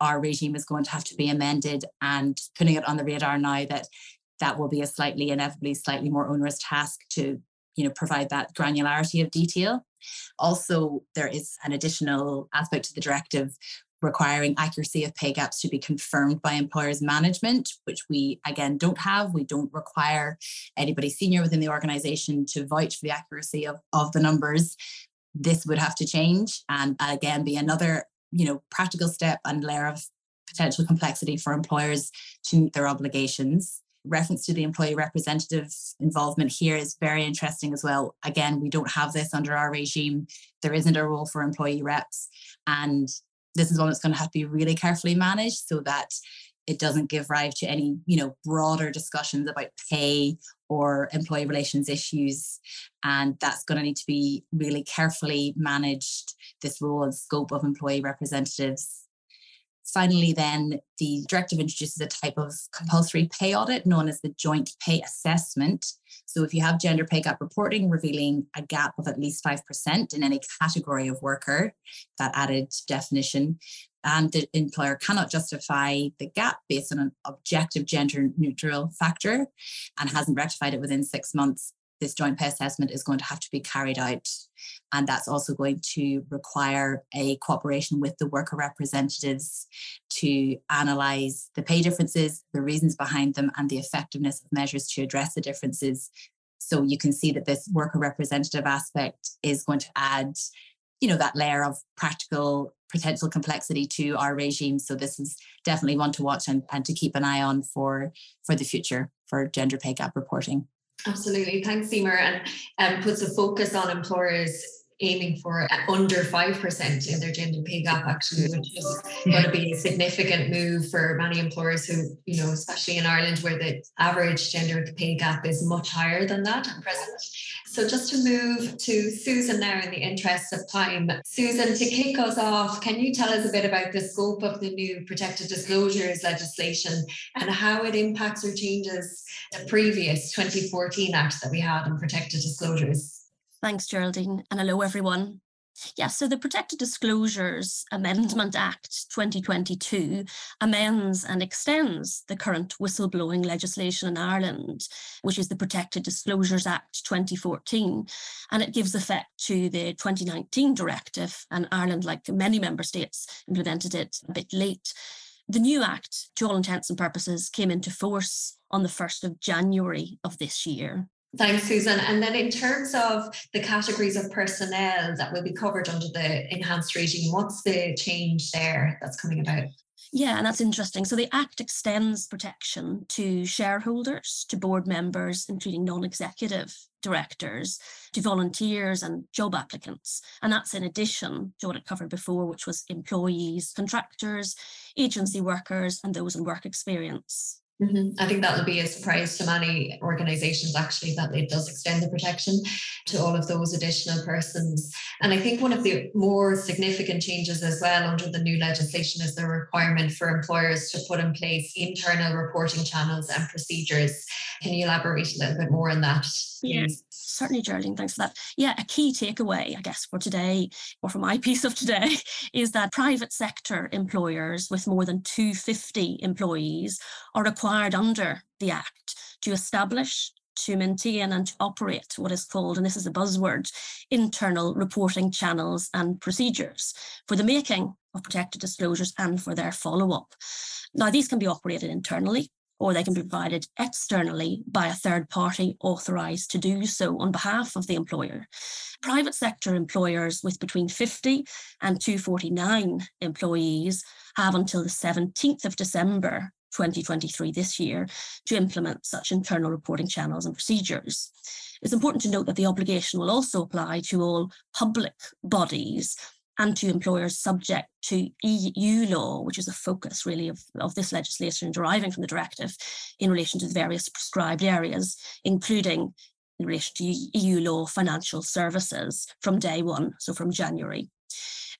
our regime is going to have to be amended and putting it on the radar now that that will be a slightly inevitably slightly more onerous task to you know provide that granularity of detail. Also there is an additional aspect to the directive requiring accuracy of pay gaps to be confirmed by employers management which we again don't have. We don't require anybody senior within the organization to vouch for the accuracy of, of the numbers. This would have to change and again be another you know practical step and layer of potential complexity for employers to meet their obligations reference to the employee representative involvement here is very interesting as well. Again, we don't have this under our regime. There isn't a role for employee reps. And this is one that's going to have to be really carefully managed so that it doesn't give rise to any you know broader discussions about pay or employee relations issues and that's going to need to be really carefully managed this role and scope of employee representatives Finally, then the directive introduces a type of compulsory pay audit known as the joint pay assessment. So, if you have gender pay gap reporting revealing a gap of at least 5% in any category of worker, that added definition, and the employer cannot justify the gap based on an objective gender neutral factor and hasn't rectified it within six months, this joint pay assessment is going to have to be carried out. And that's also going to require a cooperation with the worker representatives to analyse the pay differences, the reasons behind them, and the effectiveness of measures to address the differences. So you can see that this worker representative aspect is going to add, you know, that layer of practical potential complexity to our regime. So this is definitely one to watch and, and to keep an eye on for for the future for gender pay gap reporting. Absolutely. Thanks, Emer. And um, puts a focus on employers aiming for under 5% in their gender pay gap actually which is going to be a significant move for many employers who you know especially in ireland where the average gender pay gap is much higher than that at present. So just to move to susan now in the interests of time. Susan to kick us off can you tell us a bit about the scope of the new protected disclosures legislation and how it impacts or changes the previous 2014 act that we had on protected disclosures Thanks, Geraldine, and hello, everyone. Yeah, so the Protected Disclosures Amendment Act 2022 amends and extends the current whistleblowing legislation in Ireland, which is the Protected Disclosures Act 2014, and it gives effect to the 2019 directive, and Ireland, like many member states, implemented it a bit late. The new act, to all intents and purposes, came into force on the 1st of January of this year. Thanks, Susan. And then in terms of the categories of personnel that will be covered under the enhanced regime, what's the change there that's coming about? Yeah, and that's interesting. So the Act extends protection to shareholders, to board members, including non executive directors, to volunteers and job applicants. And that's in addition to what it covered before, which was employees, contractors, agency workers, and those in work experience. Mm-hmm. I think that will be a surprise to many organizations actually that it does extend the protection to all of those additional persons. And I think one of the more significant changes as well under the new legislation is the requirement for employers to put in place internal reporting channels and procedures. Can you elaborate a little bit more on that? Yes certainly, Geraldine, thanks for that. Yeah, a key takeaway, I guess, for today, or for my piece of today, is that private sector employers with more than 250 employees are required under the Act to establish to maintain and to operate what is called, and this is a buzzword, internal reporting channels and procedures for the making of protected disclosures and for their follow up. Now, these can be operated internally or they can be provided externally by a third party authorised to do so on behalf of the employer. Private sector employers with between 50 and 249 employees have until the 17th of December 2023 this year to implement such internal reporting channels and procedures. It's important to note that the obligation will also apply to all public bodies and to employers subject to EU law, which is a focus really of, of this legislation deriving from the directive in relation to the various prescribed areas, including in relation to EU law financial services from day one, so from January.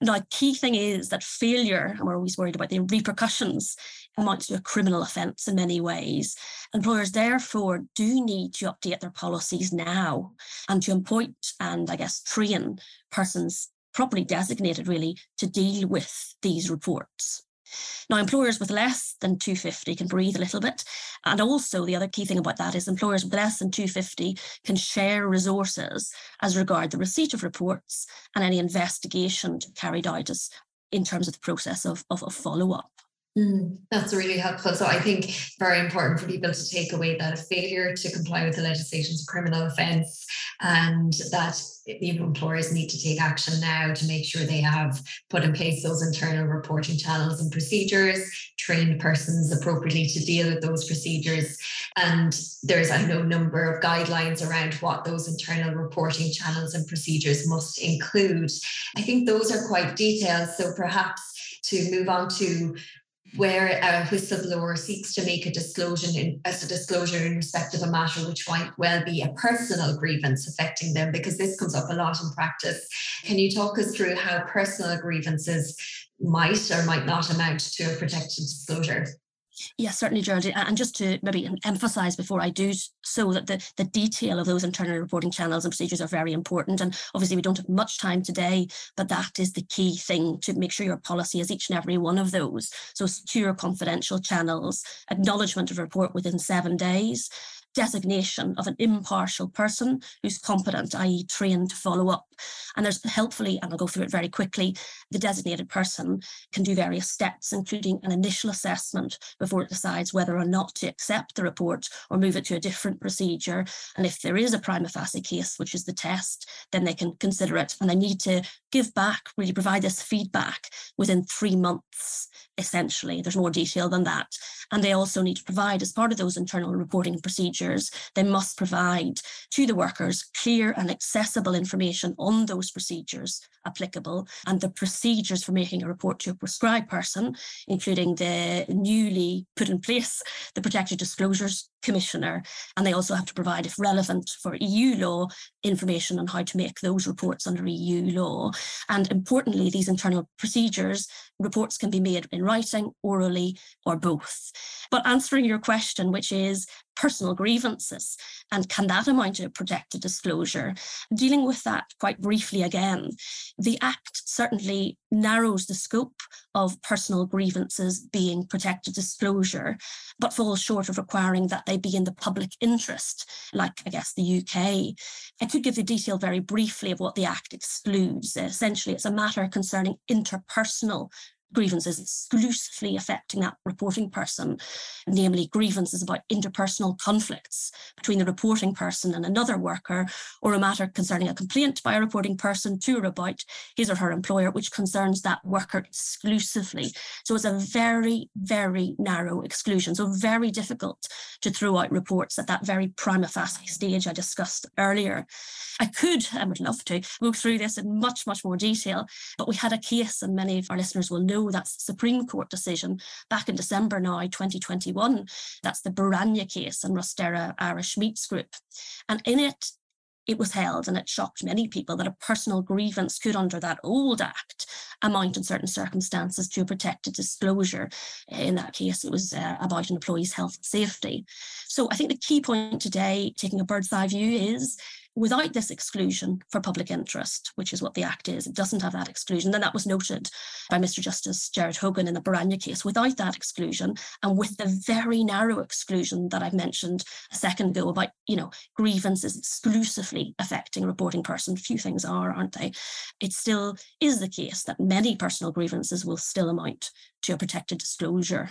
Now, key thing is that failure, and we're always worried about the repercussions, amounts to a criminal offence in many ways. Employers, therefore, do need to update their policies now and to appoint and, I guess, train persons properly designated really to deal with these reports. Now, employers with less than 250 can breathe a little bit. And also, the other key thing about that is employers with less than 250 can share resources as regard the receipt of reports and any investigation carried out as in terms of the process of, of, of follow up. Mm, that's really helpful. So I think very important for people to take away that a failure to comply with the legislation is a criminal offence and that know employers need to take action now to make sure they have put in place those internal reporting channels and procedures, trained persons appropriately to deal with those procedures. And there's I know number of guidelines around what those internal reporting channels and procedures must include. I think those are quite detailed. So perhaps to move on to where a whistleblower seeks to make a disclosure in, as a disclosure in respect of a matter which might well be a personal grievance affecting them, because this comes up a lot in practice. Can you talk us through how personal grievances might or might not amount to a protected disclosure? Yes, certainly, Geraldine. And just to maybe emphasize before I do so that the, the detail of those internal reporting channels and procedures are very important. And obviously, we don't have much time today, but that is the key thing to make sure your policy is each and every one of those. So, secure confidential channels, acknowledgement of report within seven days, designation of an impartial person who's competent, i.e., trained to follow up. And there's helpfully, and I'll go through it very quickly, the designated person can do various steps, including an initial assessment before it decides whether or not to accept the report or move it to a different procedure. And if there is a prima facie case, which is the test, then they can consider it. And they need to give back, really provide this feedback within three months essentially. There's more detail than that. And they also need to provide, as part of those internal reporting procedures, they must provide to the workers clear and accessible information on those procedures applicable and the procedures for making a report to a prescribed person, including the newly put in place, the Protected Disclosures Commissioner. And they also have to provide, if relevant for EU law, information on how to make those reports under EU law. And importantly, these internal procedures, reports can be made in writing, orally, or both. But answering your question, which is personal grievances, and can that amount to a protected disclosure? Dealing with that quite briefly again, the Act certainly narrows the scope of personal grievances being protected disclosure, but falls short of requiring that they be in the public interest, like I guess the UK. I could give the detail very briefly of what the Act excludes. Essentially, it's a matter concerning interpersonal grievances exclusively affecting that reporting person, namely grievances about interpersonal conflicts between the reporting person and another worker, or a matter concerning a complaint by a reporting person to or about his or her employer, which concerns that worker exclusively. So it's a very, very narrow exclusion. So very difficult to throw out reports at that very prima facie stage I discussed earlier. I could, I would love to, go through this in much, much more detail, but we had a case, and many of our listeners will know that's the Supreme Court decision back in December now, 2021. That's the Baranya case and Rosderra Irish Meats Group. And in it, it was held, and it shocked many people, that a personal grievance could, under that old act, amount in certain circumstances to a protected disclosure. In that case, it was uh, about an employee's health and safety. So I think the key point today, taking a bird's eye view, is without this exclusion for public interest, which is what the Act is, it doesn't have that exclusion. And that was noted by Mr. Justice Gerard Hogan in the Baranya case. Without that exclusion, and with the very narrow exclusion that I've mentioned a second ago about, you know, grievances exclusively affecting a reporting person, few things are, aren't they? It still is the case that many personal grievances will still amount to a protected disclosure.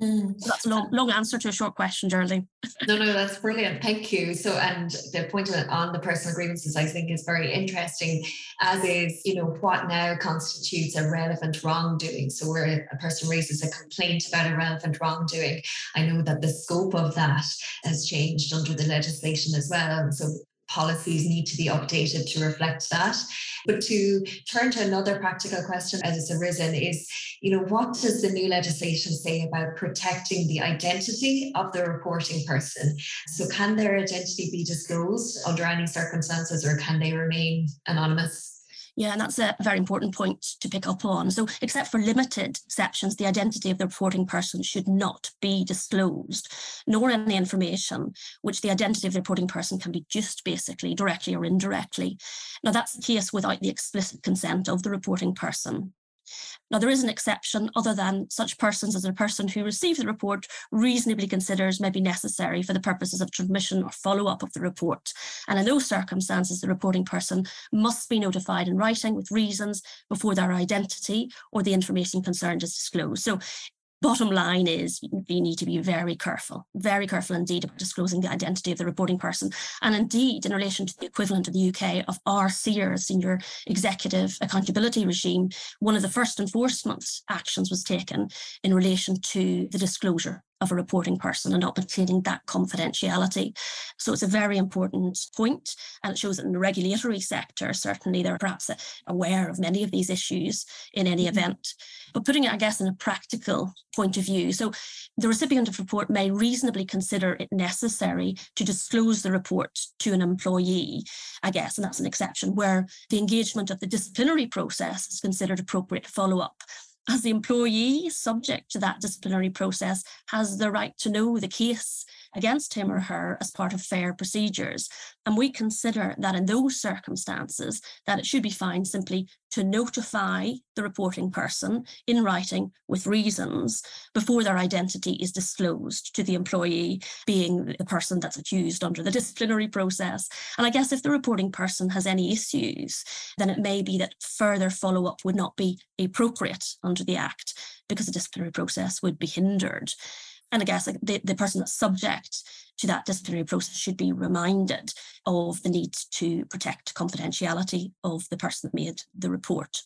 Mm. That's a long, long answer to a short question, Geraldine. no, no, that's brilliant. Thank you. So, and the point on the personal grievances, I think, is very interesting, as is, you know, what now constitutes a relevant wrongdoing. So, where a person raises a complaint about a relevant wrongdoing, I know that the scope of that has changed under the legislation as well. And So, policies need to be updated to reflect that. But to turn to another practical question as it's arisen is, you know, what does the new legislation say about protecting the identity of the reporting person? So can their identity be disclosed under any circumstances or can they remain anonymous? Yeah, and that's a very important point to pick up on. So, except for limited exceptions, the identity of the reporting person should not be disclosed, nor any information which the identity of the reporting person can be just basically directly or indirectly. Now, that's the case without the explicit consent of the reporting person. Now, there is an exception other than such persons as a person who receives the report reasonably considers may be necessary for the purposes of transmission or follow up of the report. And in those circumstances, the reporting person must be notified in writing with reasons before their identity or the information concerned is disclosed. So bottom line is you need to be very careful, very careful indeed about disclosing the identity of the reporting person. And indeed, in relation to the equivalent in the UK of our SEAR, Senior Executive Accountability Regime, one of the first enforcement actions was taken in relation to the disclosure of a reporting person and not maintaining that confidentiality. So it's a very important point, and it shows that in the regulatory sector, certainly they're perhaps aware of many of these issues in any mm-hmm. event. But putting it, I guess, in a practical point of view, so the recipient of report may reasonably consider it necessary to disclose the report to an employee, I guess, and that's an exception where the engagement of the disciplinary process is considered appropriate follow up as the employee subject to that disciplinary process has the right to know the case against him or her as part of fair procedures. And we consider that in those circumstances, that it should be fine simply to notify the reporting person in writing with reasons before their identity is disclosed to the employee, being the person that's accused under the disciplinary process. And I guess if the reporting person has any issues, then it may be that further follow up would not be appropriate under the Act because the disciplinary process would be hindered. And I guess like, the, the person that's subject to that disciplinary process should be reminded of the need to protect confidentiality of the person that made the report.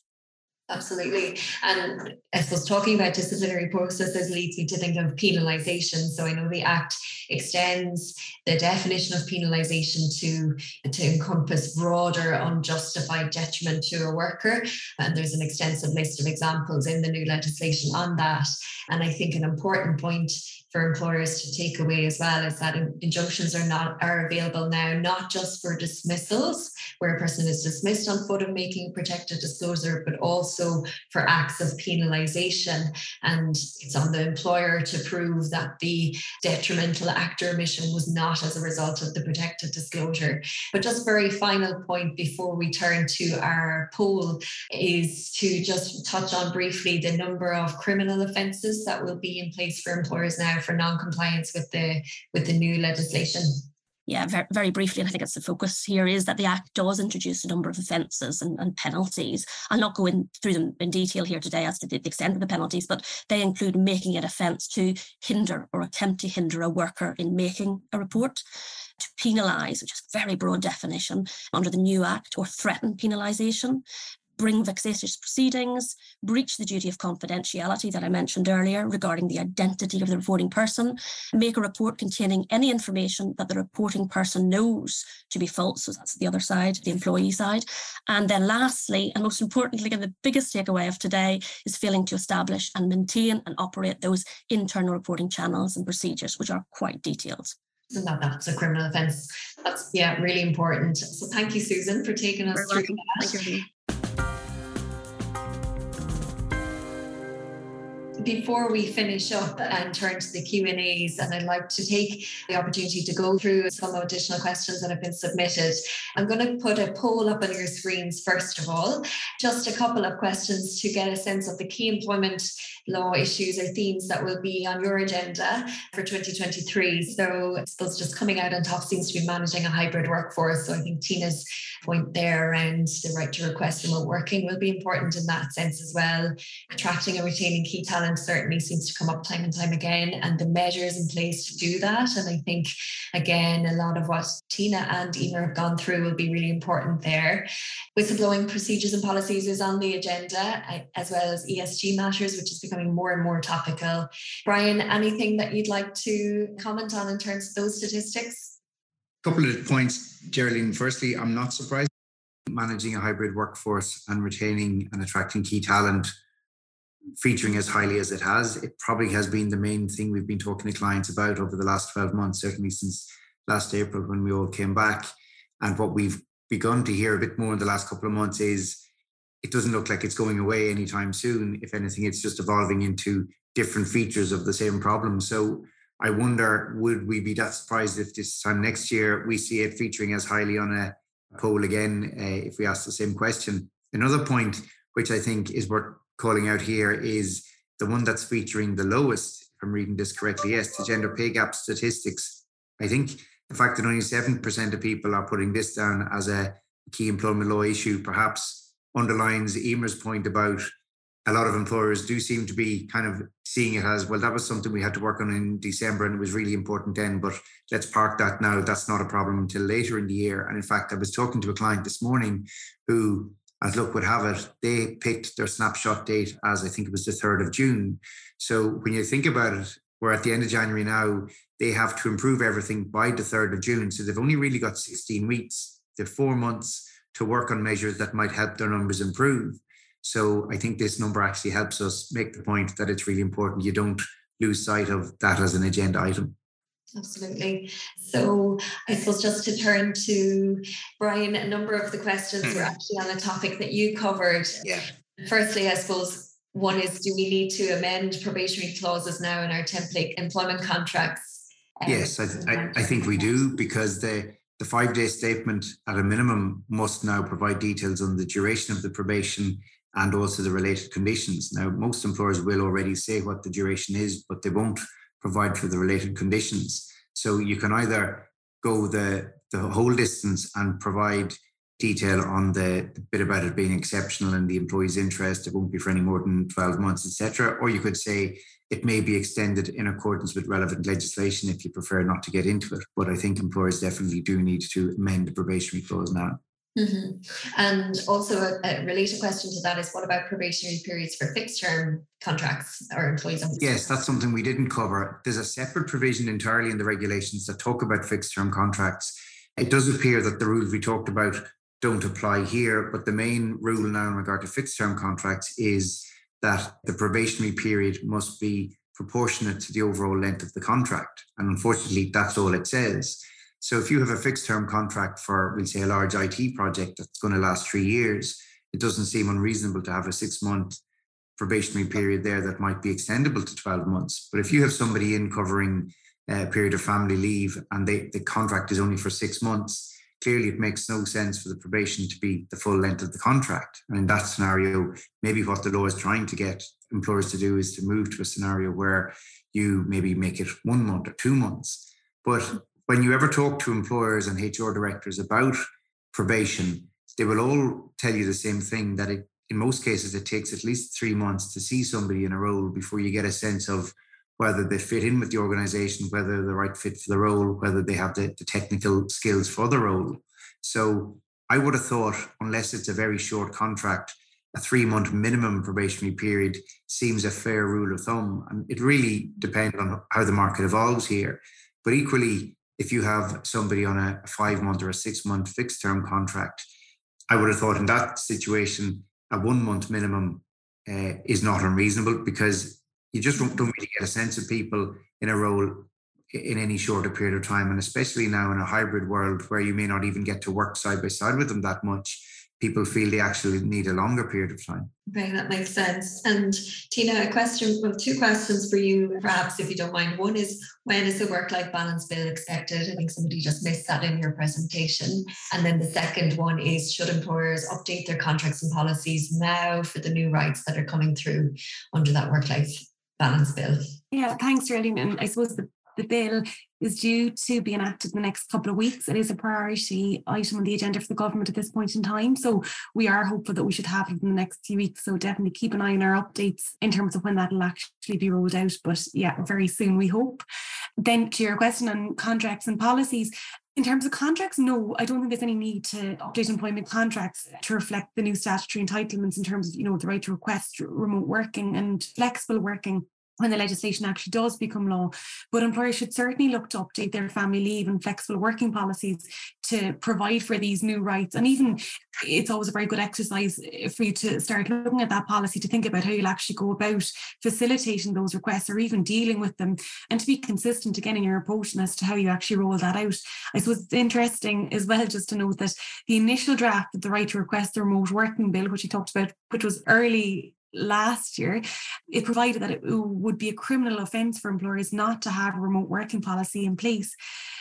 Absolutely. And I suppose talking about disciplinary processes leads me to think of penalisation. So I know the Act extends the definition of penalisation to, to encompass broader unjustified detriment to a worker. And there's an extensive list of examples in the new legislation on that. And I think an important point for employers to take away as well is that injunctions are not are available now not just for dismissals where a person is dismissed on foot of making a protected disclosure but also for acts of penalization and it's on the employer to prove that the detrimental act or omission was not as a result of the protected disclosure. But just very final point before we turn to our poll is to just touch on briefly the number of criminal offences that will be in place for employers now for non-compliance with the with the new legislation. Yeah, very, very briefly, and I think it's the focus here is that the Act does introduce a number of offences and, and, penalties. I'll not go in through them in detail here today as to the extent of the penalties, but they include making it offence to hinder or attempt to hinder a worker in making a report, to penalise, which is a very broad definition under the new Act, or threaten penalisation, bring vexatious proceedings, breach the duty of confidentiality that I mentioned earlier regarding the identity of the reporting person, make a report containing any information that the reporting person knows to be false. So that's the other side, the employee side. And then lastly, and most importantly, and the biggest takeaway of today is failing to establish and maintain and operate those internal reporting channels and procedures, which are quite detailed. That that's a criminal offence. That's yeah, really important. So thank you, Susan, for taking us through that. Before we finish up and turn to the Q and A's, and I'd like to take the opportunity to go through some additional questions that have been submitted. I'm going to put a poll up on your screens first of all, just a couple of questions to get a sense of the key employment law issues or themes that will be on your agenda for 2023. So I suppose just coming out on top seems to be managing a hybrid workforce. So I think Tina's point there around the right to request remote working will be important in that sense as well. Attracting and retaining key talent certainly seems to come up time and time again, and the measures in place to do that. And I think, again, a lot of what Tina and Emer have gone through will be really important there. Whistleblowing procedures and policies is on the agenda, as well as ESG matters, which is becoming more and more topical. Bryan, anything that you'd like to comment on in terms of those statistics? A couple of points, Geraldine. Firstly, I'm not surprised managing a hybrid workforce and retaining and attracting key talent featuring as highly as it has. It probably has been the main thing we've been talking to clients about over the last 12 months, certainly since last April when we all came back. And what we've begun to hear a bit more in the last couple of months is it doesn't look like it's going away anytime soon. If anything, it's just evolving into different features of the same problem. So I wonder, would we be that surprised if this time next year we see it featuring as highly on a poll again uh, if we ask the same question? Another point, which I think is worth calling out here is the one that's featuring the lowest, if I'm reading this correctly, yes, the gender pay gap statistics. I think the fact that only 7% of people are putting this down as a key employment law issue perhaps underlines Emer's point about a lot of employers do seem to be kind of seeing it as well that was something we had to work on in december and it was really important then but let's park that now that's not a problem until later in the year and in fact i was talking to a client this morning who as luck would have it they picked their snapshot date as i think it was the 3rd of june. So when you think about it we're at the end of january now. They have to improve everything by the 3rd of june. So they've only really got 16 weeks they've four months to work on measures that might help their numbers improve. So I think this number actually helps us make the point that it's really important you don't lose sight of that as an agenda item. Absolutely. So I suppose just to turn to Bryan, a number of the questions were actually on a topic that you covered. Yeah. Firstly, I suppose one is do we need to amend probationary clauses now in our template employment contracts? Um, yes, I, I, I think we do because the the five day statement at a minimum must now provide details on the duration of the probation and also the related conditions. Now, most employers will already say what the duration is, but they won't provide for the related conditions. So you can either go the, the whole distance and provide detail on the, the bit about it being exceptional and the employee's interest, it won't be for any more than 12 months, etc. Or you could say it may be extended in accordance with relevant legislation if you prefer not to get into it. But I think employers definitely do need to amend the probationary clause now. Mm-hmm. And also, a, a, related question to that is what about probationary periods for fixed term contracts or employees? yes, that's something we didn't cover. There's a separate provision entirely in the regulations that talk about fixed term contracts. It does appear that the rules we talked about don't apply here, but the main rule now in regard to fixed term contracts is that the probationary period must be proportionate to the overall length of the contract. And unfortunately, that's all it says. So if you have a fixed term contract for, we'll say, a large IT project that's going to last three years, it doesn't seem unreasonable to have a six month probationary period there that might be extendable to 12 months. But if you have somebody in covering a period of family leave and they, the contract is only for six months, clearly it makes no sense for the probation to be the full length of the contract. And in that scenario, maybe what the law is trying to get employers to do is to move to a scenario where you maybe make it one month or two months. But when you ever talk to employers and HR directors about probation, they will all tell you the same thing that it, in most cases it takes at least three months to see somebody in a role before you get a sense of whether they fit in with the organization, whether they're the right fit for the role, whether they have the, the technical skills for the role. So I would have thought, unless it's a very short contract, a three month minimum probationary period seems a fair rule of thumb. And it really depends on how the market evolves here. But equally, if you have somebody on a five month or a six month fixed term contract, I would have thought in that situation, a one month minimum uh, is not unreasonable because you just don't, don't really get a sense of people in a role in any shorter period of time. And especially now in a hybrid world where you may not even get to work side by side with them that much, people feel they actually need a longer period of time. Okay, that makes sense. And Tina, a question, well, two questions for you, perhaps, if you don't mind. One is when is the work life balance bill expected? I think somebody just missed that in your presentation. And then the second one is should employers update their contracts and policies now for the new rights that are coming through under that work life balance bill? Yeah, thanks, Geraldine. And I suppose the the bill is due to be enacted in the next couple of weeks. It is a priority item on the agenda for the government at this point in time. So we are hopeful that we should have it in the next few weeks. So definitely keep an eye on our updates in terms of when that will actually be rolled out. But yeah, very soon we hope. Then to your question on contracts and policies, in terms of contracts, no, I don't think there's any need to update employment contracts to reflect the new statutory entitlements in terms of, you know, the right to request remote working and flexible working when the legislation actually does become law. But employers should certainly look to update their family leave and flexible working policies to provide for these new rights. And even it's always a very good exercise eh, for you to start looking at that policy to think about how you'll actually go about facilitating those requests or even dealing with them and to be consistent again in your approach as to how you actually roll that out. I suppose it's interesting as well just to note that the initial draft of the right to request the remote working bill, which we talked about, which was early last year, it provided that it would be a criminal offence for employers not to have a remote working policy in place.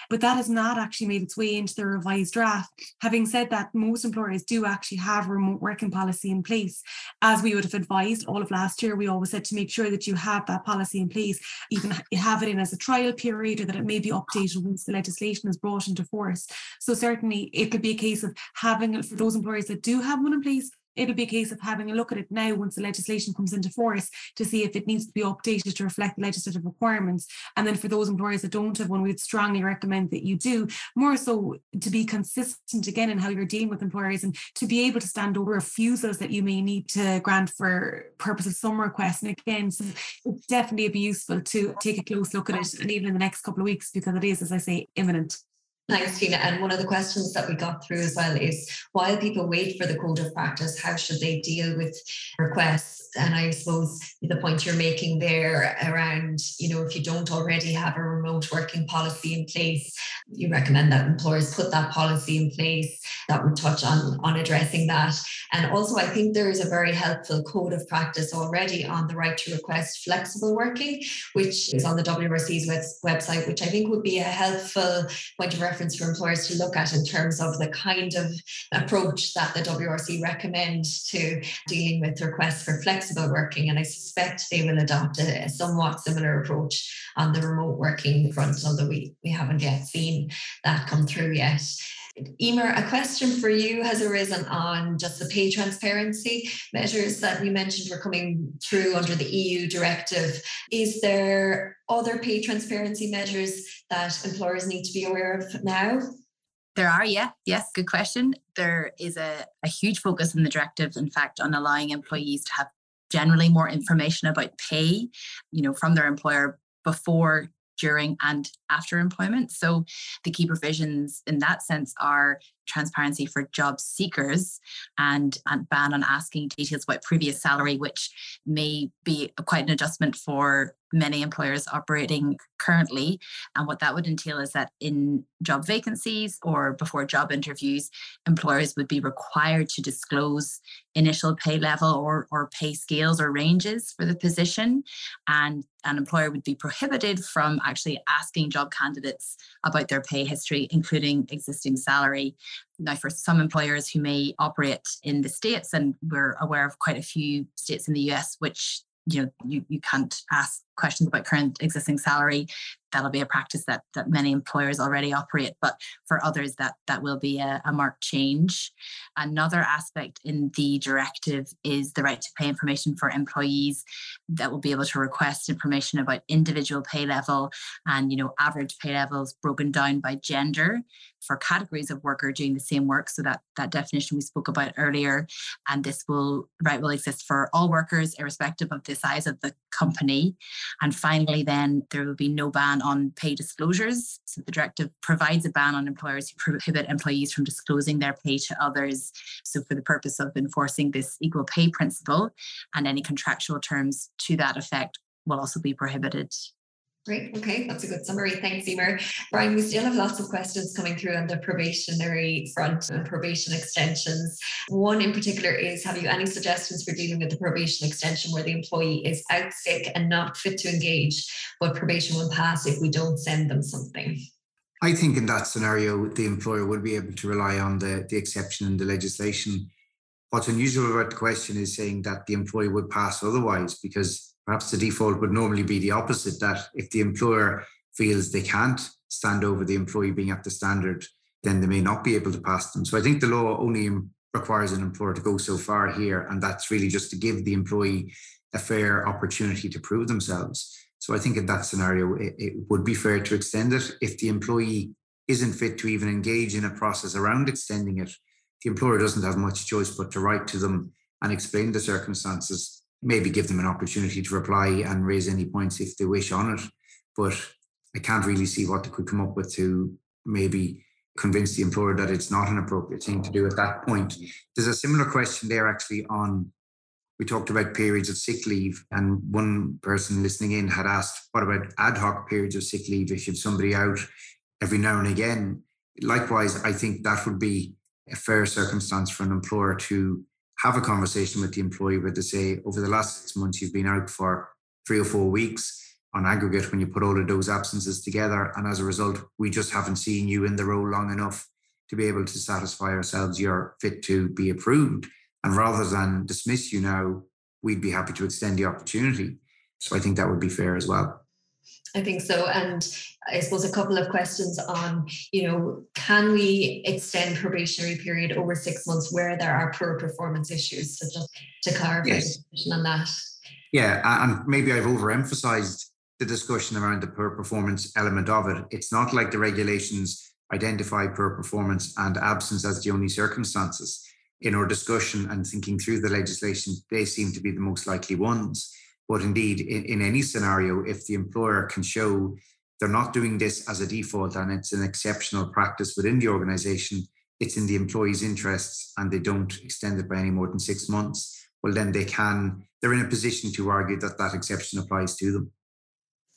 But that has not actually made its way into the revised draft. Having said that, most employers do actually have remote working policy in place. As we would have advised all of last year, we always said to make sure that you have that policy in place, even have it in as a trial period or that it may be updated once the legislation is brought into force. So certainly it could be a case of having it for those employers that do have one in place it'll be a case of having a look at it now once the legislation comes into force to see if it needs to be updated to reflect the legislative requirements. And then for those employers that don't have one, we'd strongly recommend that you do, more so to be consistent again in how you're dealing with employers and to be able to stand over refusals that you may need to grant for purpose of some requests. And again, so it's definitely be useful to take a close look at it and even in the next couple of weeks because it is, as I say, imminent. Thanks, Tina. And one of the questions that we got through as well is while people wait for the code of practice, how should they deal with requests? And I suppose the point you're making there around, you know, if you don't already have a remote working policy in place, you recommend that employers put that policy in place. That would touch on, on addressing that. And also, I think there is a very helpful code of practice already on the right to request flexible working, which is on the WRC's website, which I think would be a helpful point of reference for employers to look at in terms of the kind of approach that the WRC recommend to dealing with requests for flexible working. And I suspect they will adopt a, a somewhat similar approach on the remote working front, although we, we haven't yet seen that come through yet. Emer, a question for you has arisen on just the pay transparency measures that you mentioned were coming through under the EU directive. Is there other pay transparency measures that employers need to be aware of now? There are, yeah, yes, good question. There is a, a huge focus in the directive, in fact, on allowing employees to have generally more information about pay, you know, from their employer before during and after employment. So the key provisions in that sense are transparency for job seekers and, and ban on asking details about previous salary, which may be quite an adjustment for many employers operating currently. And what that would entail is that in job vacancies or before job interviews, employers would be required to disclose initial pay level or, or pay scales or ranges for the position. And an employer would be prohibited from actually asking job candidates about their pay history, including existing salary. Now, for some employers who may operate in the States, and we're aware of quite a few states in the US which you know you, you can't ask questions about current existing salary that'll be a practice that that many employers already operate but for others that that will be a, a, marked change. Another aspect in the directive is the right to pay information for employees that will be able to request information about individual pay level and you know average pay levels broken down by gender for categories of worker doing the same work. So that that definition we spoke about earlier and this will right will exist for all workers irrespective of the size of the company and finally, then there will be no ban on pay disclosures. So the directive provides a ban on employers who prohibit employees from disclosing their pay to others. So for the purpose of enforcing this equal pay principle, and any contractual terms to that effect will also be prohibited. Great. Okay, that's a good summary. Thanks, Emer. Bryan, we still have lots of questions coming through on the probationary front and probation extensions. One in particular is Have you any suggestions for dealing with the probation extension where the employee is out sick and not fit to engage, but probation will pass if we don't send them something? I think in that scenario, the employer would be able to rely on the, the exception in the legislation. What's unusual about the question is saying that the employee would pass otherwise, because Perhaps the default would normally be the opposite that if the employer feels they can't stand over the employee being at the standard, then they may not be able to pass them. So I think the law only requires an employer to go so far here, and that's really just to give the employee a fair opportunity to prove themselves. So I think in that scenario, it, it would be fair to extend it. If the employee isn't fit to even engage in a process around extending it, the employer doesn't have much choice but to write to them and explain the circumstances maybe give them an opportunity to reply and raise any points if they wish on it. But I can't really see what they could come up with to maybe convince the employer that it's not an appropriate thing to do at that point. There's a similar question there actually on we talked about periods of sick leave, and one person listening in had asked, what about ad hoc periods of sick leave if you have somebody out every now and again? Likewise, I think that would be a fair circumstance for an employer to have a conversation with the employee where they say, over the last six months, you've been out for three or four weeks on aggregate when you put all of those absences together. And as a result, we just haven't seen you in the role long enough to be able to satisfy ourselves you're fit to be approved. And rather than dismiss you now, we'd be happy to extend the opportunity. So I think that would be fair as well. I think so. And I suppose a couple of questions on, you know, can we extend probationary period over six months where there are poor performance issues? So just to clarify yes. on that. Yeah, and maybe I've overemphasized the discussion around the poor performance element of it. It's not like the regulations identify poor performance and absence as the only circumstances. In our discussion and thinking through the legislation, they seem to be the most likely ones. But indeed, in, in any scenario, if the employer can show they're not doing this as a default and it's an exceptional practice within the organization, it's in the employee's interests and they don't extend it by any more than six months, well, then they can, they're in a position to argue that that exception applies to them.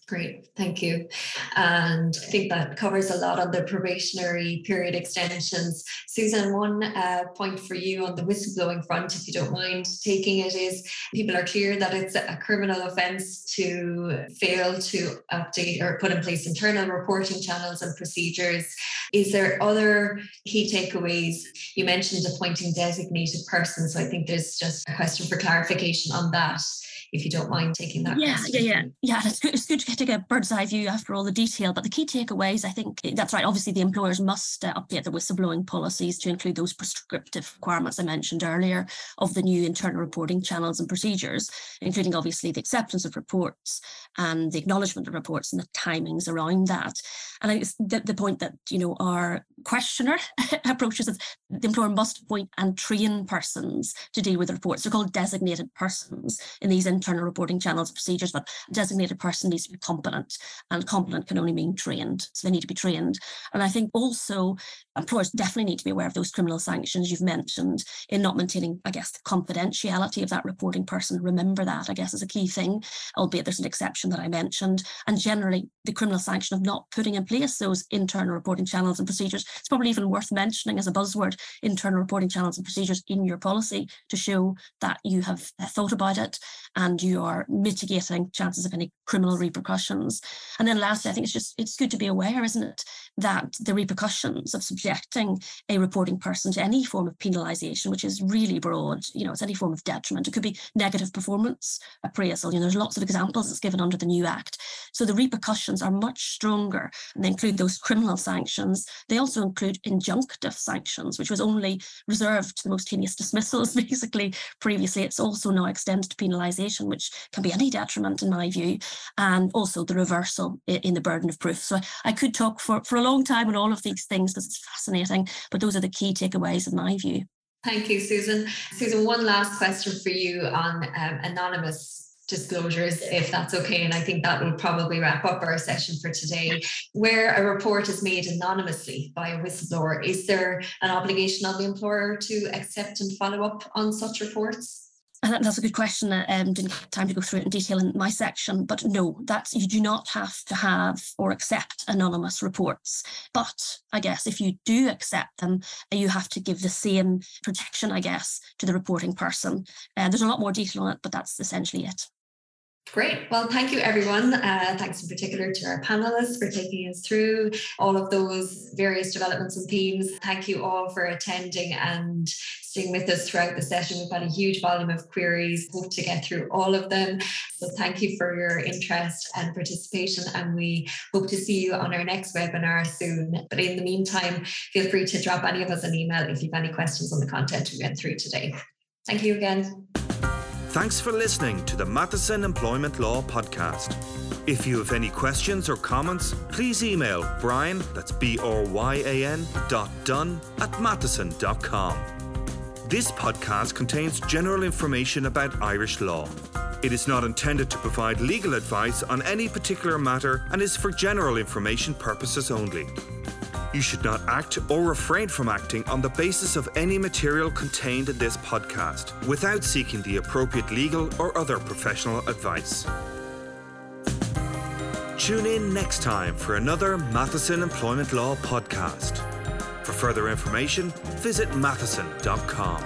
Great, thank you. And I think that covers a lot on the probationary period extensions. Susan, one uh, point for you on the whistleblowing front, if you don't mind taking it, is people are clear that it's a criminal offence to fail to update or put in place internal reporting channels and procedures. Is there other key takeaways? You mentioned appointing designated persons, so I think there's just a question for clarification on that if you don't mind taking that. Yeah, question. yeah, yeah, yeah. It's good, it's good to get a bird's eye view after all the detail. But the key takeaways, I think that's right. Obviously, the employers must uh, update the whistleblowing policies to include those prescriptive requirements I mentioned earlier of the new internal reporting channels and procedures, including obviously the acceptance of reports and the acknowledgement of reports and the timings around that. And I the, the point that you know our questioner approaches is the employer must appoint and train persons to deal with the reports. They're called designated persons in these internal reporting channels procedures, but designated person needs to be competent, and competent can only mean trained. So they need to be trained. And I think also employers definitely need to be aware of those criminal sanctions you've mentioned in not maintaining, I guess, the confidentiality of that reporting person. Remember that, I guess, is a key thing, albeit there's an exception that I mentioned. And generally, the criminal sanction of not putting in place those internal reporting channels and procedures. It's probably even worth mentioning as a buzzword internal reporting channels and procedures in your policy to show that you have uh, thought about it and you are mitigating chances of any criminal repercussions. And then lastly, I think it's just it's good to be aware, isn't it, that the repercussions of subjecting a reporting person to any form of penalisation, which is really broad, you know, it's any form of detriment. It could be negative performance appraisal. You know, there's lots of examples that's given under the new act. So the repercussions are much stronger and they include those criminal sanctions. They also include injunctive sanctions, which was only reserved to the most heinous dismissals, basically, previously. It's also now extended to penalisation, which can be any detriment in my view, and also the reversal in the burden of proof. So I could talk for, for a long time on all of these things because it's fascinating, but those are the key takeaways in my view. Thank you, Susan. Susan, one last question for you on um, anonymous disclosures, if that's okay. And I think that will probably wrap up our session for today. Where a report is made anonymously by a whistleblower, is there an obligation on the employer to accept and follow up on such reports? And that's a good question. I um, didn't have time to go through it in detail in my section, but no, that's you do not have to have or accept anonymous reports. But I guess if you do accept them, you have to give the same protection, I guess, to the reporting person. Uh, there's a lot more detail on it, but that's essentially it. Great. Well, thank you, everyone. Uh, thanks in particular to our panelists for taking us through all of those various developments and themes. Thank you all for attending and staying with us throughout the session. We've had a huge volume of queries. Hope to get through all of them. So, thank you for your interest and participation. And we hope to see you on our next webinar soon. But in the meantime, feel free to drop any of us an email if you have any questions on the content we went through today. Thank you again. Thanks for listening to the Matheson Employment Law Podcast. If you have any questions or comments, please email Bryan, that's B R Y A N, dot Dunne at matheson.com. This podcast contains general information about Irish law. It is not intended to provide legal advice on any particular matter and is for general information purposes only. You should not act or refrain from acting on the basis of any material contained in this podcast without seeking the appropriate legal or other professional advice. Tune in next time for another Matheson Employment Law podcast. For further information, visit matheson.com.